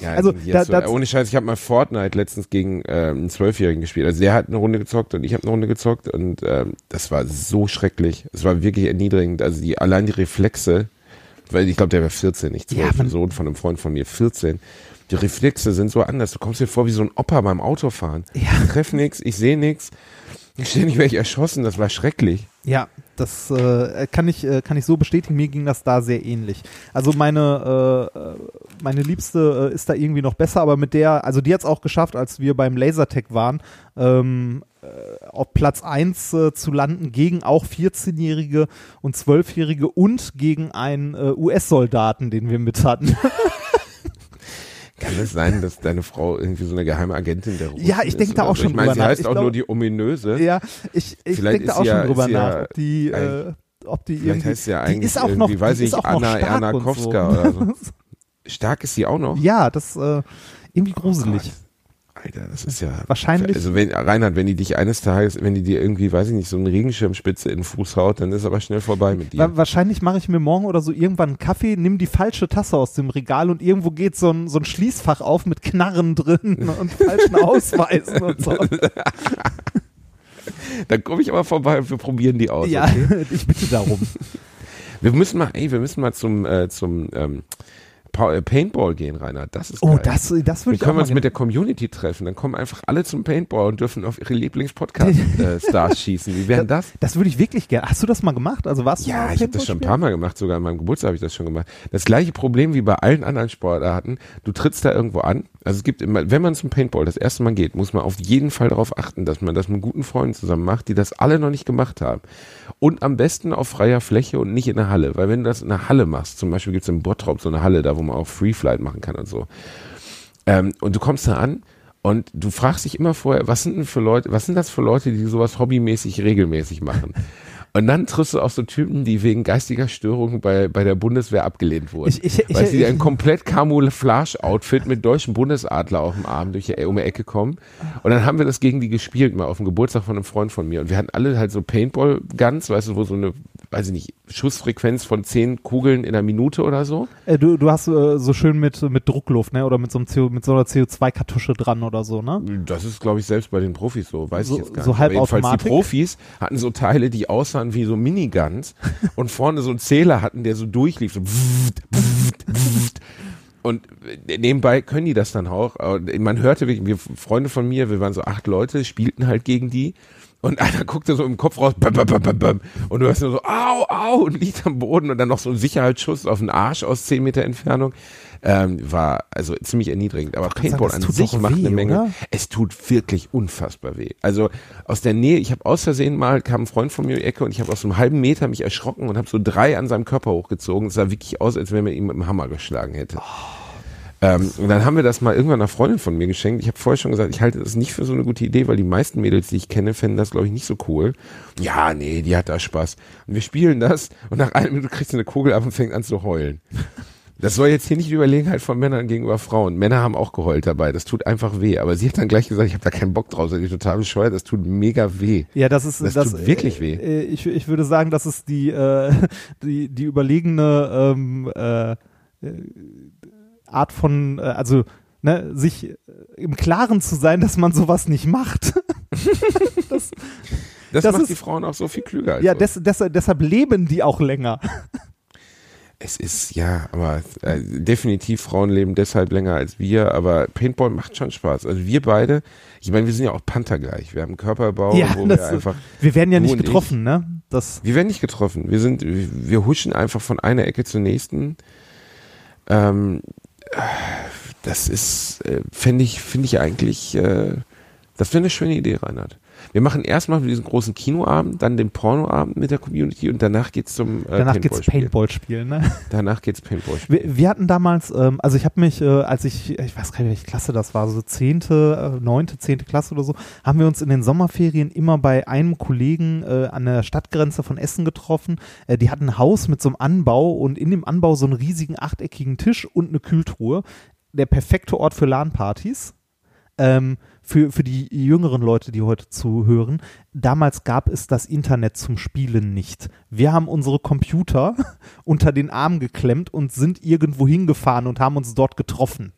Ja, Also, da- so, da- ohne Scheiß, ich habe mal Fortnite letztens gegen ähm, einen Zwölfjährigen gespielt. Also der hat eine Runde gezockt und ich habe eine Runde gezockt und ähm, das war so schrecklich. Es war wirklich erniedrigend. Also die allein die Reflexe, weil ich glaube, der war 14, nicht 12, Ja, ein Sohn von einem Freund von mir, 14. Die Reflexe sind so anders. Du kommst dir vor wie so ein Opa beim Autofahren. Ja. Ich treffe nichts, ich sehe nichts. Ständig werde ich erschossen, das war schrecklich. Ja, das äh, kann ich äh, kann ich so bestätigen. Mir ging das da sehr ähnlich. Also meine äh, meine Liebste äh, ist da irgendwie noch besser, aber mit der, also die hat es auch geschafft, als wir beim Lasertech waren, ähm, äh, auf Platz 1 äh, zu landen gegen auch 14-Jährige und 12-Jährige und gegen einen US-Soldaten, den wir mit hatten. Kann es sein, dass deine Frau irgendwie so eine geheime Agentin der Russen Ja, ich denk ist da auch so? schon Ich meine, drüber sie nach. heißt Ich auch glaub- nur die ominöse. ja, ich, ich denke da auch sie schon drüber sie nach, ja ob die, äh, ob die irgendwie, heißt sie ja die eigentlich ist auch noch, weiß die ich, Anna Janakowska so. oder so. Stark ist sie auch noch. Ja, das äh, irgendwie gruselig. Alter, das ist ja. Wahrscheinlich- Also wenn, Reinhard, wenn die dich eines Tages, wenn die dir irgendwie, weiß ich nicht, so einen Regenschirmspitze in den Fuß haut, dann ist aber schnell vorbei mit dir. Wa wahrscheinlich mache ich mir morgen oder so irgendwann einen Kaffee, nimm die falsche Tasse aus dem Regal und irgendwo geht so ein, so ein Schließfach auf mit Knarren drin und falschen Ausweisen und so. Dann komme ich aber vorbei und wir probieren die aus. Ja, Okay? ich bitte darum. Wir müssen mal, ey, wir müssen mal zum, äh, zum ähm, äh, Paintball gehen, Reinhard. Das ist Oh, geil. das, das würde ich können wir uns mit der Community treffen. Dann kommen einfach alle zum Paintball und dürfen auf ihre Lieblings-Podcast-Stars schießen. Wie wären das? Das würde ich wirklich gerne. Hast du das mal gemacht? Also warst du mal Ja, ich habe das schon ein paar Mal gemacht, sogar an meinem Geburtstag habe ich das schon gemacht. Das gleiche Problem wie bei allen anderen Sportarten. Du trittst da irgendwo an. Also es gibt immer, wenn man zum Paintball das erste Mal geht, muss man auf jeden Fall darauf achten, dass man das mit guten Freunden zusammen macht, die das alle noch nicht gemacht haben. Und am besten auf freier Fläche und nicht in der Halle. Weil wenn du das in der Halle machst, zum Beispiel gibt es in Bottrop so eine Halle, da wo man auch Free Flight machen kann und so. Ähm, und du kommst da an und du fragst dich immer vorher, was sind denn für Leute, was sind das für Leute, die sowas hobbymäßig regelmäßig machen? Und dann triffst du auch so Typen, die wegen geistiger Störungen bei, bei der Bundeswehr abgelehnt wurden. Ich- ich- ich- weil sie ich- ein komplett Camouflage-Outfit mit deutschen Bundesadler auf dem Arm durch die, um die Ecke kommen. Und dann haben wir das gegen die gespielt, mal auf dem Geburtstag von einem Freund von mir. Und wir hatten alle halt so Paintball-Guns, weißt du, wo so eine, weiß ich nicht, Schussfrequenz von zehn Kugeln in einer Minute oder so. Äh, du, du hast äh, so schön mit, mit Druckluft, ne? Oder mit so, einem CO, mit so einer CO2-Kartusche dran oder so, ne? Das ist, glaube ich, selbst bei den Profis so, weiß So- ich jetzt gar so nicht. Aber jedenfalls die Profis hatten so Teile, die aussahen wie so Miniguns und vorne so einen Zähler hatten, der so durchlief, so pfft, pfft, pfft. und nebenbei können die das dann auch. Man hörte wir Freunde von mir, wir waren so acht Leute, spielten halt gegen die. Und einer guckte so im Kopf raus, bam, bam, bam, bam, und du hörst nur so, au, au, und liegt am Boden und dann noch so ein Sicherheitsschuss auf den Arsch aus zehn Meter Entfernung. Ähm, war also ziemlich erniedrigend. Aber sagen, Paintball das an sich macht weh, eine Menge. oder? Es tut wirklich unfassbar weh. Also aus der Nähe, ich habe aus Versehen mal, kam ein Freund von mir in die Ecke und ich habe aus einem halben Meter mich erschrocken und habe so drei an seinem Körper hochgezogen. Es sah wirklich aus, als wenn man ihn mit dem Hammer geschlagen hätte. Ähm, und dann haben wir das mal irgendwann einer Freundin von mir geschenkt. Ich habe vorher schon gesagt, ich halte das nicht für so eine gute Idee, weil die meisten Mädels, die ich kenne, fänden das, glaube ich, nicht so cool. Ja, nee, die hat da Spaß. Und wir spielen das und nach einer Minute kriegst du eine Kugel ab und fängt an zu heulen. Das soll jetzt hier nicht die Überlegenheit von Männern gegenüber Frauen. Männer haben auch geheult dabei. Das tut einfach weh. Aber sie hat dann gleich gesagt, ich habe da keinen Bock drauf. Das ist total bescheuert. Das tut mega weh. Ja, das ist Das tut wirklich weh. Äh, ich, ich würde sagen, das ist die äh, die die überlegene ähm, äh, äh, Art von äh, also ne, sich äh, im Klaren zu sein, dass man sowas nicht macht. das, Das, Das macht ist- die Frauen auch so viel klüger ja, des, des, deshalb leben die auch länger. Es ist, ja, aber äh, definitiv Frauen leben deshalb länger als wir, aber Paintball macht schon Spaß. Also wir beide, ich meine, wir sind ja auch Panther gleich. Wir haben Körperbau, ja, wo wir einfach, wir werden ja nicht und ich- getroffen, ne? Das wir werden nicht getroffen. Wir sind, wir huschen einfach von einer Ecke zur nächsten. Ähm, äh, das ist, äh, fände ich, finde ich eigentlich, äh, das wäre eine schöne Idee, Reinhard. Wir machen erstmal diesen großen Kinoabend, dann den Pornoabend mit der Community und danach geht's zum äh, danach geht's Paintball-Spiel. Paintball spielen, ne? Danach geht's Paintball. Wir, wir hatten damals, ähm, also ich habe mich, äh, als ich, ich weiß gar nicht, welche Klasse das war, so zehnte, äh, neunte, zehnte Klasse oder so, haben wir uns in den Sommerferien immer bei einem Kollegen äh, an der Stadtgrenze von Essen getroffen. Äh, die hatten ein Haus mit so einem Anbau und in dem Anbau so einen riesigen achteckigen Tisch und eine Kühltruhe. Der perfekte Ort für LAN-Partys. Ähm, für, für die jüngeren Leute, die heute zuhören, damals gab es das Internet zum Spielen nicht. Wir haben unsere Computer unter den Arm geklemmt und sind irgendwo hingefahren und haben uns dort getroffen.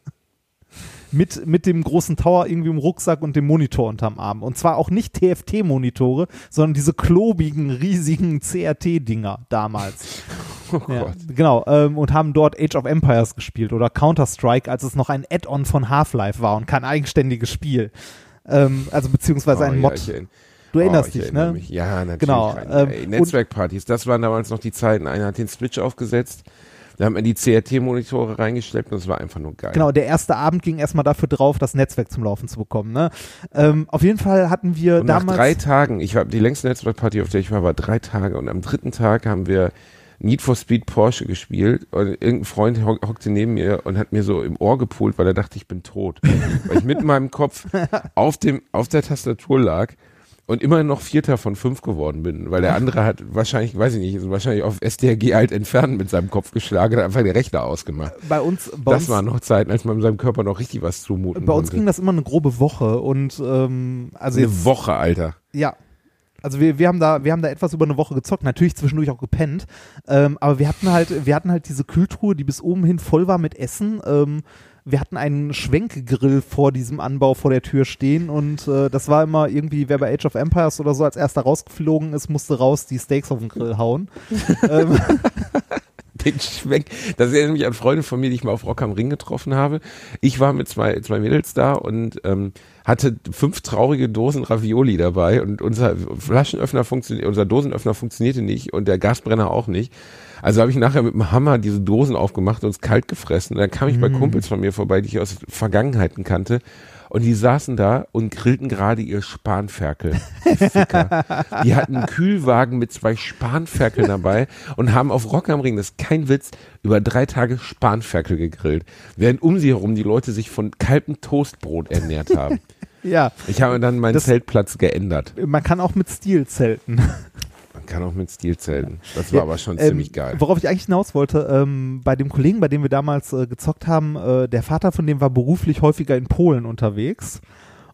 Mit, mit dem großen Tower irgendwie im Rucksack und dem Monitor unterm Arm. Und zwar auch nicht TFT-Monitore, sondern diese klobigen, riesigen CRT-Dinger damals. Oh Ja, Gott. genau, ähm, und haben dort Age of Empires gespielt oder Counter-Strike, als es noch ein Add-on von Half-Life war und kein eigenständiges Spiel. Ähm, also beziehungsweise ein Oh, Mod. Ja, du erinnerst oh, ich dich, ne? Mich. Ja, natürlich. Genau, ähm, Ey, Netzwerkpartys, das waren damals noch die Zeiten. Einer hat den Switch aufgesetzt, da haben wir die CRT-Monitore reingeschleppt und es war einfach nur geil. Genau, der erste Abend ging erstmal dafür drauf, das Netzwerk zum Laufen zu bekommen. Ne? Ähm, auf jeden Fall hatten wir Und nach damals. drei Tagen, ich war die längste Netzwerkparty, auf der ich war, war drei Tage und am dritten Tag haben wir Need for Speed Porsche gespielt und irgendein Freund hock- hockte neben mir und hat mir so im Ohr gepult, weil er dachte, ich bin tot. weil ich mit meinem Kopf auf dem auf der Tastatur lag und immer noch Vierter von fünf geworden bin, weil der andere hat wahrscheinlich, weiß ich nicht, ist wahrscheinlich auf STRG halt entfernen mit seinem Kopf geschlagen, hat einfach den Rechner ausgemacht. Bei uns, bei das uns, waren noch Zeiten, als man seinem Körper noch richtig was zumuten bei uns konnte. ging das immer eine grobe Woche und ähm, also Eine jetzt, Woche, Alter. Ja. Also wir, wir haben da, wir haben da etwas über eine Woche gezockt, natürlich zwischendurch auch gepennt. Ähm, aber wir hatten halt, wir hatten halt diese Kühltruhe, die bis oben hin voll war mit Essen. Ähm, wir hatten einen Schwenkgrill vor diesem Anbau vor der Tür stehen und äh, das war immer irgendwie, wer bei Age of Empires oder so als erster rausgeflogen ist, musste raus die Steaks auf den Grill hauen. ähm, Den Schwenk. Das erinnert mich an Freunde von mir, die ich mal auf Rock am Ring getroffen habe. Ich war mit zwei, zwei Mädels da und ähm, hatte fünf traurige Dosen Ravioli dabei und unser Flaschenöffner funktioniert, unser Dosenöffner funktionierte nicht und der Gasbrenner auch nicht. Also habe ich nachher mit dem Hammer diese Dosen aufgemacht und es kalt gefressen. Und dann kam ich bei Kumpels von mir vorbei, die ich aus Vergangenheiten kannte. Und die saßen da und grillten gerade ihr Spanferkel. Die Ficker. Die hatten einen Kühlwagen mit zwei Spanferkeln dabei und haben auf Rock am Ring, das ist kein Witz, über drei Tage Spanferkel gegrillt. Während um sie herum die Leute sich von kaltem Toastbrot ernährt haben. ja, Ich habe dann meinen Das- Zeltplatz geändert. man kann auch mit Stil zelten. Man kann auch mit Stil zelten. Das war aber schon Ähm, ziemlich geil. Worauf ich eigentlich hinaus wollte, ähm, bei dem Kollegen, bei dem wir damals äh, gezockt haben, äh, der Vater von dem war beruflich häufiger in Polen unterwegs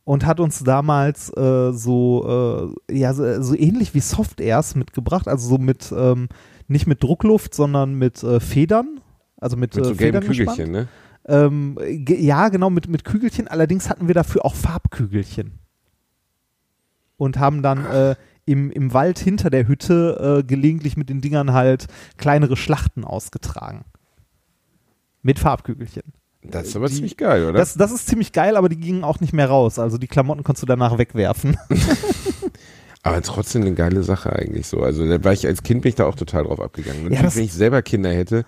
und hat uns damals äh, so, äh, ja, so, so ähnlich wie Soft-Airs mitgebracht, also so mit, ähm, nicht mit Druckluft, sondern mit äh, Federn. Also mit, Mit äh, so gelben Federn. Kügelchen, ne? Ähm, ge- ja, genau, mit, mit Kügelchen. Allerdings hatten wir dafür auch Farbkügelchen. Und haben dann äh, im, im Wald hinter der Hütte äh, gelegentlich mit den Dingern halt kleinere Schlachten ausgetragen. Mit Farbkügelchen. Das ist aber Die- ziemlich geil, oder? Das, das ist ziemlich geil, aber die gingen auch nicht mehr raus. Also die Klamotten konntest du danach wegwerfen. Aber trotzdem eine geile Sache eigentlich so. Also da war ich als Kind bin ich da auch total drauf abgegangen. Das- wenn ich selber Kinder hätte,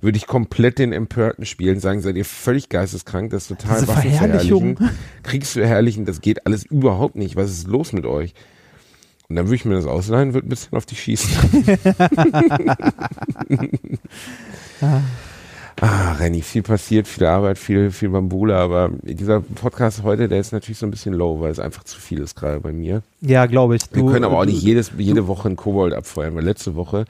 würde ich komplett den Empörten spielen, sagen, seid ihr völlig geisteskrank, das ist total Diese Waffenverherrlichung, Verherrlichung. Kriegsverherrlichen, das geht alles überhaupt nicht. Was ist los mit euch? Und dann würde ich mir das ausleihen, würde ein bisschen auf die schießen. ah, Renny, viel passiert, viel Arbeit, viel, viel Bambule, aber dieser Podcast heute, der ist natürlich so ein bisschen low, weil es einfach zu viel ist gerade bei mir. ja, glaube ich. Wir Du- können aber auch du- nicht jedes, jede Woche einen Kobold abfeuern, weil letzte Woche,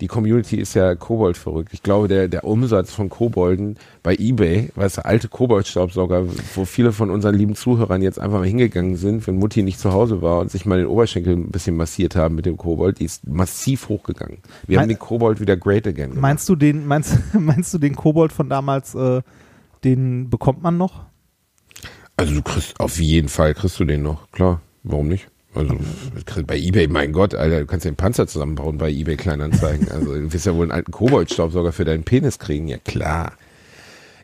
die Community ist ja Kobold verrückt. Ich glaube, der, der Umsatz von Kobolden bei Ebay, weißt du, alte Koboldstaubsauger, wo viele von unseren lieben Zuhörern jetzt einfach mal hingegangen sind, wenn Mutti nicht zu Hause war und sich mal den Oberschenkel ein bisschen massiert haben mit dem Kobold, die ist massiv hochgegangen. Wir haben Mein- den Kobold wieder great again gemacht. Meinst du den, meinst, meinst du den Kobold von damals, äh, den bekommt man noch? Also du kriegst, auf jeden Fall kriegst du den noch, klar. Warum nicht? Also bei Ebay, mein Gott, Alter, du kannst den Panzer zusammenbauen bei Ebay Kleinanzeigen. Also du wirst ja wohl einen alten Koboldstaubsauger für deinen Penis kriegen, ja klar.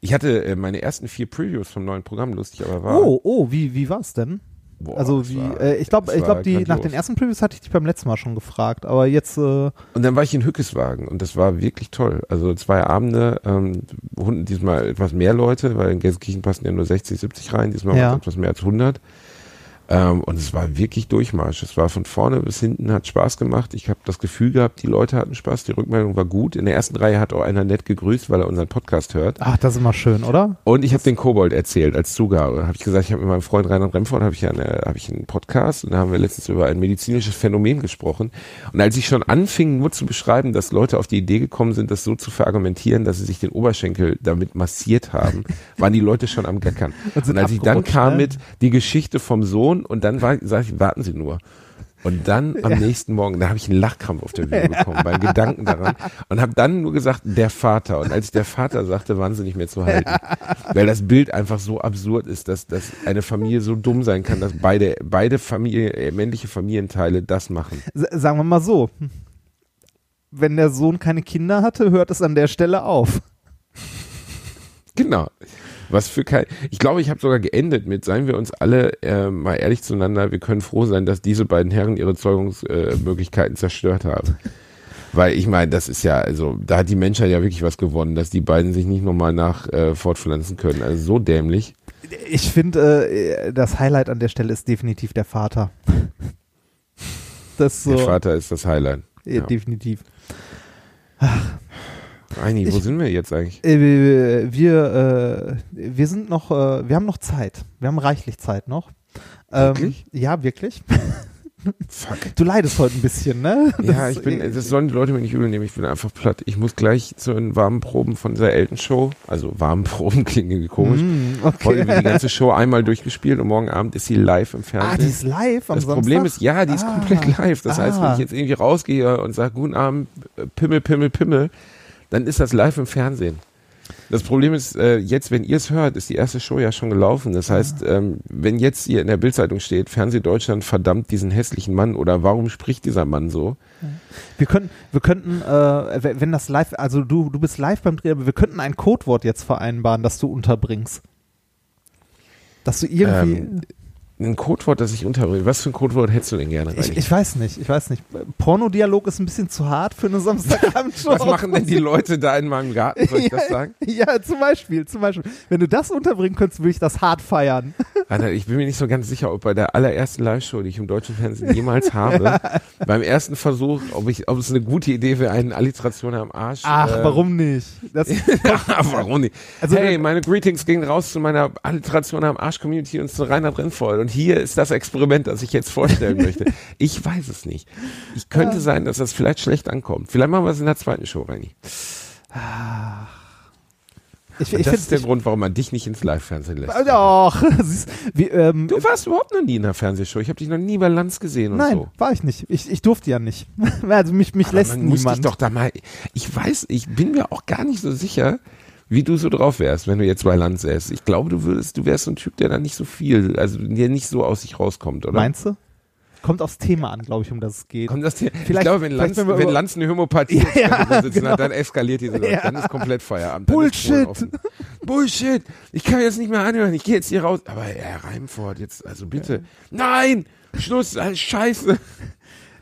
Ich hatte äh, meine ersten vier Previews vom neuen Programm, lustig, aber war. Oh, oh, wie, wie war's denn? boah, also wie, war- äh, ich glaube, ich war glaube, die nach den ersten Previews hatte ich dich beim letzten Mal schon gefragt, aber jetzt, äh, Und dann war ich in Hückeswagen und das war wirklich toll. Also zwei Abende, ähm, Hunden, diesmal etwas mehr Leute, weil in Gelsenkirchen passen ja nur 60, 70 rein, diesmal Ja. waren es etwas mehr als 100. Ähm, und es war wirklich Durchmarsch. Es war von vorne bis hinten, hat Spaß gemacht. Ich habe das Gefühl gehabt, die Leute hatten Spaß, die Rückmeldung war gut. In der ersten Reihe hat auch einer nett gegrüßt, weil er unseren Podcast hört. ach, das ist immer schön, oder? Und ich habe den Kobold erzählt als Zugabe. Habe ich gesagt, ich habe mit meinem Freund Reinhard Remford habe ich eine, habe ich einen Podcast und da haben wir letztens über ein medizinisches Phänomen gesprochen. Und als ich schon anfing, nur zu beschreiben, dass Leute auf die Idee gekommen sind, das so zu verargumentieren, dass sie sich den Oberschenkel damit massiert haben, waren die Leute schon am Gackern. Und Und als ich dann kam ne? mit die Geschichte vom Sohn und dann war, sag ich, warten Sie nur. Und dann am nächsten Morgen, da habe ich einen Lachkrampf auf der Bühne bekommen, beim Gedanken daran. Und habe dann nur gesagt, der Vater. Und als ich der Vater sagte, waren sie nicht mehr zu halten. Weil das Bild einfach so absurd ist, dass, dass eine Familie so dumm sein kann, dass beide, beide Familie, äh, männliche Familienteile das machen. Sagen wir mal so. Wenn der Sohn keine Kinder hatte, hört es an der Stelle auf. Genau. Was für kein. Ich glaube, ich habe sogar geendet mit, seien wir uns alle äh, mal ehrlich zueinander, wir können froh sein, dass diese beiden Herren ihre Zeugungsmöglichkeiten äh, zerstört haben. Weil ich meine, das ist ja, also da hat die Menschheit ja wirklich was gewonnen, dass die beiden sich nicht nochmal nach äh, fortpflanzen können. Also so dämlich. Ich finde, äh, das Highlight an der Stelle ist definitiv der Vater. Das so. Der Vater ist das Highlight. äh, Ja. Definitiv. Eini, wo Ich- sind wir jetzt eigentlich? Äh, wir, äh, wir sind noch, äh, wir haben noch Zeit. Wir haben reichlich Zeit noch. Ähm, Wirklich? Ja, wirklich. Fuck. Du leidest heute ein bisschen, ne? Das Ja, ist- ich bin, das sollen die Leute mir nicht übel nehmen, ich bin einfach platt. Ich muss gleich zu den warmen Proben von dieser Elton-Show, also warmen Proben klingen irgendwie komisch. Heute okay. wird die ganze Show einmal durchgespielt und morgen Abend ist sie live im Fernsehen. Ah, die ist live am das Samstag? Problem ist, ja, die ist Ah. komplett live. Das heißt, wenn Ah. ich jetzt irgendwie rausgehe und sage, guten Abend, äh, Pimmel, Pimmel, Pimmel, dann ist das live im Fernsehen. Das Problem ist, äh, jetzt, wenn ihr es hört, ist die erste Show ja schon gelaufen. Das heißt, ähm, wenn jetzt hier in der Bildzeitung steht, Fernseh Deutschland verdammt diesen hässlichen Mann oder warum spricht dieser Mann so? Wir könnten, wir könnten, äh, wenn das live, also du, du bist live beim Dreh, aber wir könnten ein Codewort jetzt vereinbaren, das du unterbringst. Dass du irgendwie. Ähm, ein Codewort, das ich unterbringe. Was für ein Codewort hättest du denn gerne? ich, ich weiß nicht, ich weiß nicht. Pornodialog ist ein bisschen zu hart für eine Samstagabendshow. Was machen denn die Leute da in meinem Garten? Soll ich das sagen? Ja, zum Beispiel, zum Beispiel. Wenn du das unterbringen könntest, würde ich das hart feiern. Alter, ich bin mir nicht so ganz sicher, ob bei der allerersten Live-Show, die ich im deutschen Fernsehen jemals habe, beim ersten Versuch, ob, ich, ob es eine gute Idee wäre, eine Alliteration am Arsch. Ach, äh, warum nicht? Das, warum nicht? Also, hey, meine Greetings gingen raus zu meiner Alliteration am Arsch-Community und zu Reinhard Rennvoll. Und hier ist das Experiment, das ich jetzt vorstellen möchte. Ich weiß es nicht. Ich könnte sein, dass das vielleicht schlecht ankommt. Vielleicht machen wir es in der zweiten Show, Reini. ich, Und ich das ist der finde. Grund, warum man dich nicht ins Live-Fernsehen lässt. Doch, siehst, wie, ähm, Du warst überhaupt noch nie in einer Fernsehshow. Ich habe dich noch nie bei Lanz gesehen und nein, so. war ich nicht. Ich, ich durfte ja nicht. Also mich, mich Aber lässt man muss dich niemand. doch da mal. Ich weiß, ich bin mir auch gar nicht so sicher, wie du so drauf wärst, wenn du jetzt bei Lanz säßt. Ich glaube, du würdest, du wärst so ein Typ, der da nicht so viel, also der nicht so aus sich rauskommt, oder? Meinst du? Kommt aufs Thema an, glaube ich, um das es geht. Kommt das hier? Ich Vielleicht- glaube, wenn Lanz, wenn Lanz eine Hämopathie Ja, ja, hat, genau. dann eskaliert diese Leute. Ja. Dann ist komplett Feierabend. Bullshit. Bullshit. Ich kann jetzt nicht mehr anhören. Ich gehe jetzt hier raus. Aber Herr Reimfort, jetzt, also bitte. Nein! Schluss, alles scheiße.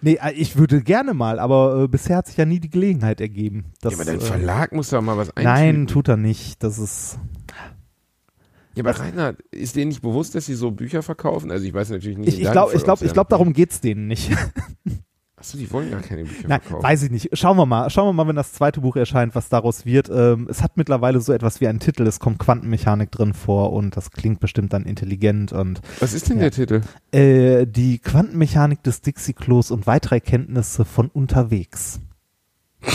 Nee, äh, ich würde gerne mal, aber äh, bisher hat sich ja nie die Gelegenheit ergeben. Das, ja, aber dein äh, Verlag muss doch mal was eintüten. Nein, tut er nicht. Das ist. Ja, aber Reinhard, ist denen nicht bewusst, dass sie so Bücher verkaufen? Also ich weiß natürlich nicht. Ich, glaube, ich glaube, ich glaube, darum geht's denen nicht. Achso, die wollen gar keine Bücher Nein, verkaufen. weiß ich nicht. Schauen wir mal. Schauen wir mal, wenn das zweite Buch erscheint, was daraus wird. Ähm, es hat mittlerweile so etwas wie einen Titel. Es kommt Quantenmechanik drin vor und das klingt bestimmt dann intelligent und Was ist denn Ja. der Titel? äh, die Quantenmechanik des Dixie-Klos und weitere Erkenntnisse von unterwegs.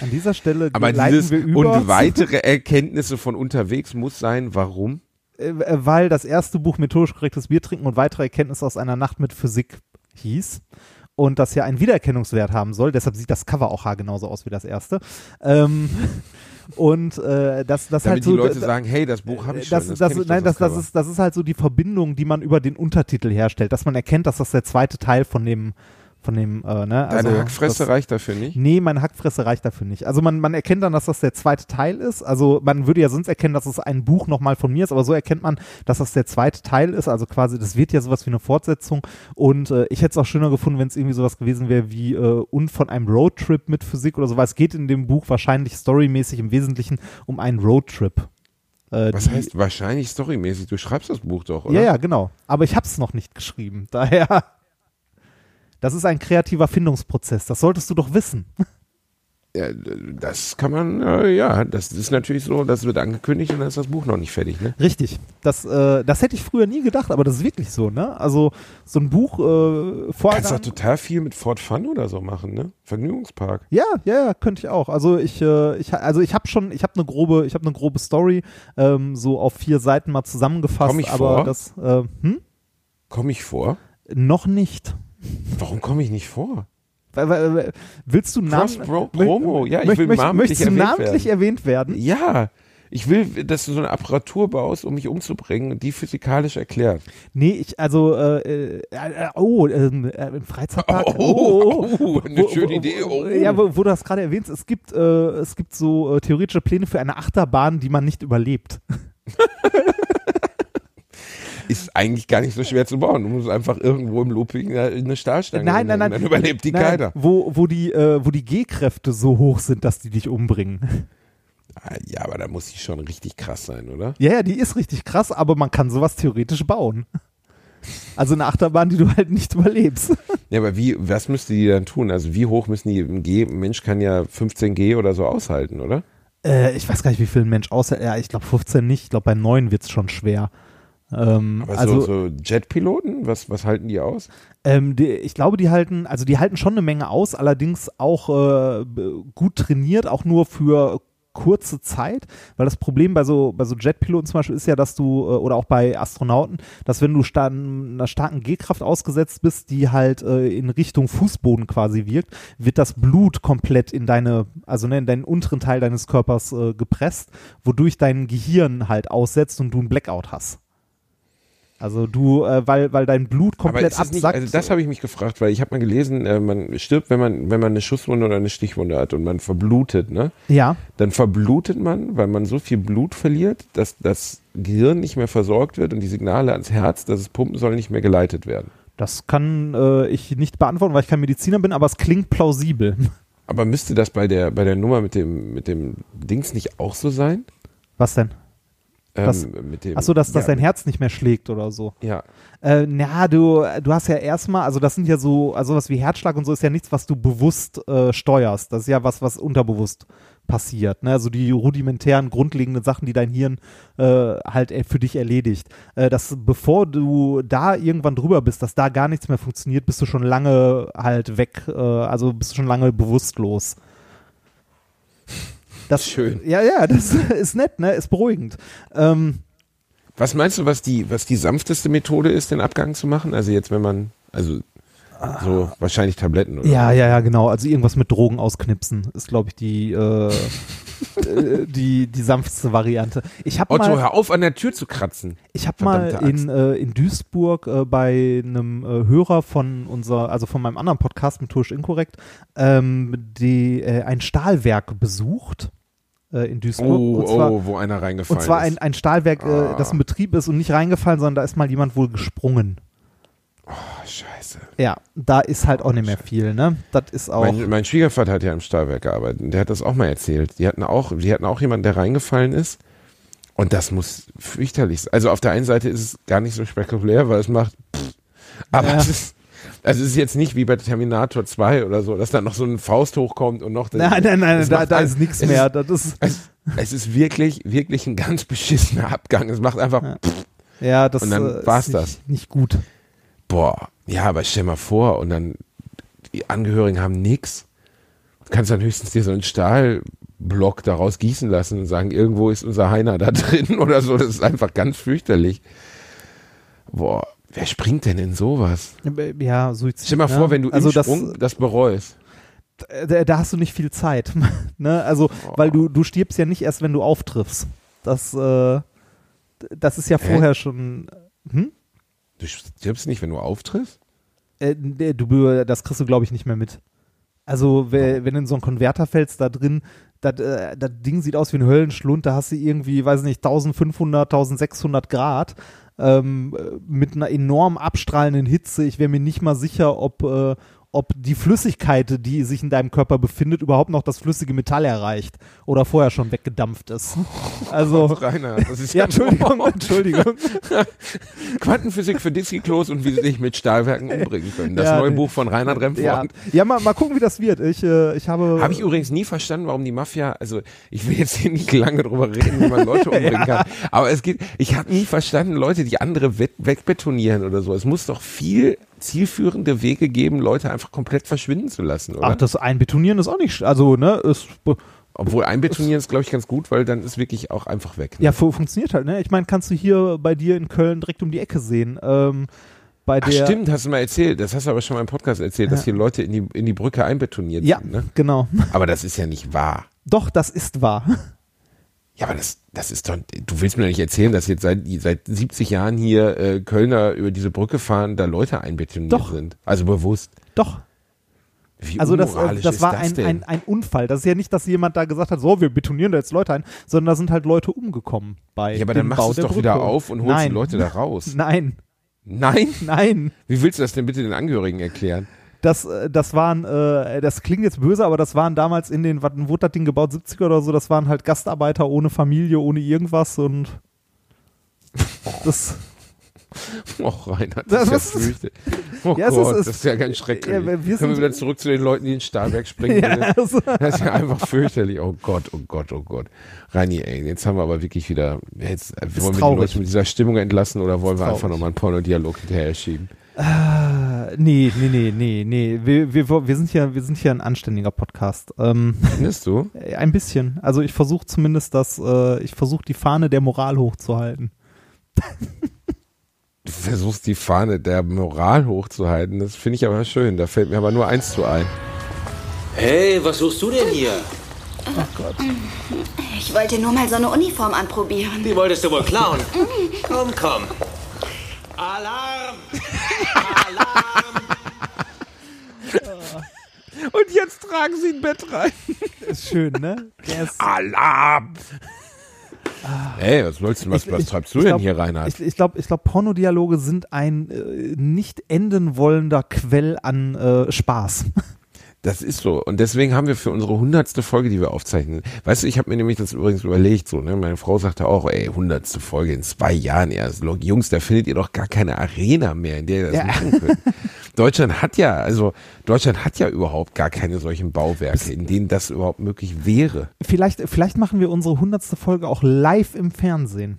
An dieser Stelle Aber dieses wir über. und weitere Erkenntnisse von unterwegs muss sein, warum? äh, äh, weil das erste Buch methodisch korrektes Bier trinken und weitere Erkenntnisse aus einer Nacht mit Physik hieß und das ja einen Wiedererkennungswert haben soll. Deshalb sieht das Cover auch haargenauso aus wie das erste. Ähm, und äh, das, das Damit halt so, die Leute da- sagen, hey, das Buch habe ich das, schon. das, ich, nein, das, das, ist, das ist halt so die Verbindung, die man über den Untertitel herstellt, dass man erkennt, dass das der zweite Teil von dem, von dem, äh, ne, also Deine Hackfresse das, reicht dafür nicht. Nee, meine Hackfresse reicht dafür nicht. Also man, man erkennt dann, dass das der zweite Teil ist. Also man würde ja sonst erkennen, dass es ein Buch nochmal von mir ist, aber so erkennt man, dass das der zweite Teil ist. Also quasi, das wird ja sowas wie eine Fortsetzung. Und äh, ich hätte es auch schöner gefunden, wenn es irgendwie sowas gewesen wäre wie äh, und von einem Roadtrip mit Physik oder so, weil es geht in dem Buch wahrscheinlich storymäßig im Wesentlichen um einen Roadtrip. Äh, Was heißt wahrscheinlich storymäßig? Du schreibst das Buch doch, oder? Ja, ja, genau. Aber ich habe es noch nicht geschrieben. Daher, das ist ein kreativer Findungsprozess. Das solltest du doch wissen. Ja, das kann man, äh, ja, das ist natürlich so, das wird angekündigt und dann ist das Buch noch nicht fertig, ne? Richtig. Das, äh, das hätte ich früher nie gedacht, aber das ist wirklich so, ne? Also so ein Buch äh, Kannst Vorgang. doch total viel mit Fort Fun oder so machen, ne? Vergnügungspark. Ja, ja, ja, könnte ich auch. Also ich, äh, ich, also ich habe schon, ich habe eine grobe, ich habe eine grobe Story ähm, so auf vier Seiten mal zusammengefasst, Komm ich aber vor? das, äh, hm? Komme ich vor? noch nicht. Warum komme ich nicht vor? Willst du Namen? Cross-Promo, ja, ich will möcht- namentlich Möchtest du erwähnt namentlich werden. erwähnt werden? Ja, ich will, dass du so eine Apparatur baust, um mich umzubringen und die physikalisch erklärt. Nee, ich, also, äh, äh, äh, oh, ähm, äh, im Freizeitpark. Oh, oh, eine schöne Idee, oh. Ja, wo, wo du das gerade erwähnst, es gibt, äh, es gibt so äh, theoretische Pläne für eine Achterbahn, die man nicht überlebt. Ist eigentlich gar nicht so schwer zu bauen. Du musst einfach irgendwo im Looping eine- Stahlstange Nein, nein, nein. Dann überlebt die Nein, keiner. Wo, wo die, äh, wo die G-Kräfte so hoch sind, dass die dich umbringen. Ah, Ja, aber da muss die schon richtig krass sein, oder? Ja, ja, die ist richtig krass, aber man kann sowas theoretisch bauen. Also eine Achterbahn, die du halt nicht überlebst. Ja, aber wie, was müsste die dann tun? Also wie hoch müssen die im G? Ein Mensch kann ja 15 G oder so aushalten, oder? Äh, ich weiß gar nicht, wie viel ein Mensch aushält. Ja, ich glaube 15 nicht. Ich glaube, bei 9 wird es schon schwer. Ähm, Aber also so, so Jetpiloten, was, was halten die aus? Ähm, die, ich glaube, die halten, also die halten schon eine Menge aus, allerdings auch äh, gut trainiert, auch nur für kurze Zeit, weil das Problem bei so bei so Jetpiloten zum Beispiel ist ja, dass du äh, oder auch bei Astronauten, dass wenn du sta einer starken G-Kraft ausgesetzt bist, die halt äh, in Richtung Fußboden quasi wirkt, wird das Blut komplett in deine, also ne, in deinen unteren Teil deines Körpers äh, gepresst, wodurch dein Gehirn halt aussetzt und du einen Blackout hast. Also du, äh, weil, weil dein Blut komplett das nicht, absackt. also das habe ich mich gefragt, weil ich habe mal gelesen, äh, man stirbt, wenn man, wenn man eine Schusswunde oder eine Stichwunde hat und man verblutet, ne? ja. Dann verblutet man, weil man so viel Blut verliert, dass das Gehirn nicht mehr versorgt wird und die Signale ans Herz, dass es pumpen soll, nicht mehr geleitet werden. Das kann äh, ich nicht beantworten, weil ich kein Mediziner bin, aber es klingt plausibel. Aber müsste das bei der, bei der Nummer mit dem, mit dem Dings nicht auch so sein? Was denn? Ähm, Das- mit dem, Achso, dass, dass ja, dein Herz nicht mehr schlägt oder so. Ja, Äh, na, du, du hast ja erstmal, also das sind ja so, also was wie Herzschlag und so ist ja nichts, was du bewusst äh, steuerst. Das ist ja was, was unterbewusst passiert. Ne? Also die rudimentären, grundlegenden Sachen, die dein Hirn äh, halt äh, für dich erledigt. Äh, dass bevor du da irgendwann drüber bist, dass da gar nichts mehr funktioniert, bist du schon lange halt weg, äh, also bist du schon lange bewusstlos. Das, Schön. Ja, ja, das ist nett, ne? Ist beruhigend. Ähm, Was meinst du, was die, was die sanfteste Methode ist, den Abgang zu machen? Also jetzt, wenn man, also so wahrscheinlich Tabletten oder Ja, ja, ja, genau. Also irgendwas mit Drogen ausknipsen ist, glaube ich, die, äh, die, die sanfteste Variante. Ich habe Otto, mal, hör auf, an der Tür zu kratzen. ich hab mal in, äh, in Duisburg äh, bei einem äh, Hörer von unser, also von meinem anderen Podcast mit Tusch Inkorrekt, ähm, die, äh, ein Stahlwerk besucht äh, in Duisburg. Oh, und zwar, oh, wo einer reingefallen und zwar ist. ein, ein Stahlwerk, äh, Ah. das in Betrieb ist und nicht reingefallen, sondern da ist mal jemand wohl gesprungen. oh, scheiße. Ja, da ist halt auch nicht mehr viel, ne? Das ist auch. Mein, mein Schwiegervater hat ja im Stahlwerk gearbeitet und der hat das auch mal erzählt. Die hatten auch, die hatten auch jemanden, der reingefallen ist. Und das muss fürchterlich sein. Also auf der einen Seite ist es gar nicht so spektakulär, weil es macht, pff, aber Ja. es ist, also es ist jetzt nicht wie bei Terminator 2 oder so, dass da noch so ein Faust hochkommt und noch. Nein, nein, nein, da, da ein- ist nichts mehr. Ist, Das ist, es, es ist wirklich, wirklich ein ganz beschissener Abgang. Es macht einfach, Ja. pff, ja, das Und dann äh, war's ist das. nicht, nicht gut. boah, ja, aber stell mal vor und dann die Angehörigen haben nix. Du kannst dann höchstens dir so einen Stahlblock daraus gießen lassen und sagen, irgendwo ist unser Heiner da drin oder so. Das ist einfach ganz fürchterlich. Boah, wer springt denn in sowas? Ja, Suizid. Stell mal ne? vor, wenn du also im das, Sprung das bereust. da, da hast du nicht viel Zeit. ne? Also, weil du, du stirbst ja nicht erst, wenn du auftriffst. Das, äh, das ist ja Hä? vorher schon. Hm? Du stirbst nicht, wenn du auftriffst? Äh, du, das kriegst du, glaube ich, nicht mehr mit. Also, we- wenn du in so einen Konverter fällst, da drin, das, äh, das Ding sieht aus wie ein Höllenschlund, da hast du irgendwie, weiß nicht, 1500, 1600 Grad ähm, äh, mit einer enorm abstrahlenden Hitze. Ich wäre mir nicht mal sicher, ob, äh, ob die Flüssigkeit, die sich in deinem Körper befindet, überhaupt noch das flüssige Metall erreicht oder vorher schon weggedampft ist. Also, Rainer, das ist ja, Entschuldigung, Entschuldigung. Quantenphysik für Disky-Klos und wie sie dich mit Stahlwerken umbringen können. Das Ja, neue. Buch von Reinhard Ja, Remford. ja mal, mal gucken, wie das wird. Ich, äh, ich habe. Habe ich übrigens nie verstanden, warum die Mafia, also ich will jetzt hier nicht lange drüber reden, wie man Leute umbringen kann, aber es geht, ich habe nie verstanden, Leute, die andere we wegbetonieren oder so. Es muss doch viel zielführende Wege geben, Leute einfach komplett verschwinden zu lassen, oder? Ach, das Einbetonieren ist auch nicht, also, ne, ist, Obwohl einbetonieren ist, glaube ich, ganz gut, weil dann ist wirklich auch einfach weg. Ne? ja, fu funktioniert halt, ne? Ich meine, kannst du hier bei dir in Köln direkt um die Ecke sehen. Ähm, bei Ach der, stimmt, hast du mal erzählt, das hast du aber schon mal im Podcast erzählt, dass Ja. hier Leute in die, in die Brücke einbetoniert Ja, sind. Ne? genau. Aber das ist ja nicht wahr. Doch, das ist wahr. Ja, aber das, das ist doch, du willst mir doch nicht erzählen, dass jetzt seit, seit 70 Jahren hier äh, Kölner über diese Brücke fahren, da Leute einbetoniert Doch. sind. Also bewusst. Doch. Wie Also das, äh, das ist war das ein, ein, ein Unfall. Das ist ja nicht, dass jemand da gesagt hat, so, wir betonieren da jetzt Leute ein, sondern da sind halt Leute umgekommen bei ja, aber dann machst du es doch Brücke. wieder auf und holst Nein. die Leute da raus. Nein, Nein? nein. Wie willst du das denn bitte den Angehörigen erklären? Das, äh, das waren, äh, das klingt jetzt böse, aber das waren damals in den, wann wurde das Ding gebaut, 70er oder so, das waren halt Gastarbeiter ohne Familie, ohne irgendwas und das, Och, Reinhard, Das das ist ja. Oh Ja, Gott, ist- das ist ja ganz schrecklich. Ja, wir- Können wir wieder zurück zu den Leuten, die in Stahlberg springen? Ja, also- Das ist ja einfach fürchterlich. Oh Gott, oh Gott, oh Gott. Reini, ey, jetzt haben wir aber wirklich wieder, jetzt, wollen wir die traurig. Leute mit dieser Stimmung entlassen oder wollen wir einfach nochmal einen Pornodialog hinterher schieben? Äh, nee, nee, nee, nee, nee. Wir, wir, wir sind hier, wir sind hier ein anständiger Podcast. Ähm, Findest du? ein bisschen. Also ich versuche zumindest das, äh, ich versuche die Fahne der Moral hochzuhalten. Du versuchst die Fahne der Moral hochzuhalten. Das finde ich aber schön. Da fällt mir aber nur eins zu ein. Hey, was suchst du denn hier? Ich wollte nur mal so eine Uniform anprobieren. Die wolltest du wohl klauen. Komm, komm. Alarm! Alarm! Und jetzt tragen sie ein Bett rein. Ist schön, ne? Der ist, Alarm! Ey, was wolltest du, was, Ich- was treibst du ich denn glaub- hier, Reinhard? Ich, ich glaube, ich glaub, Pornodialoge sind ein äh, nicht enden wollender Quell an äh, Spaß. Das ist so. Und deswegen haben wir für unsere hundertste Folge, die wir aufzeichnen, weißt du, ich habe mir nämlich das übrigens überlegt, so, ne, meine Frau sagte auch, ey, hundertste Folge in zwei Jahren erst. Jungs, da findet ihr doch gar keine Arena mehr, in der ihr das Ja. machen könnt. Deutschland hat ja, also, Deutschland hat ja überhaupt gar keine solchen Bauwerke, in denen das überhaupt möglich wäre. Vielleicht, vielleicht machen wir unsere hundertste Folge auch live im Fernsehen.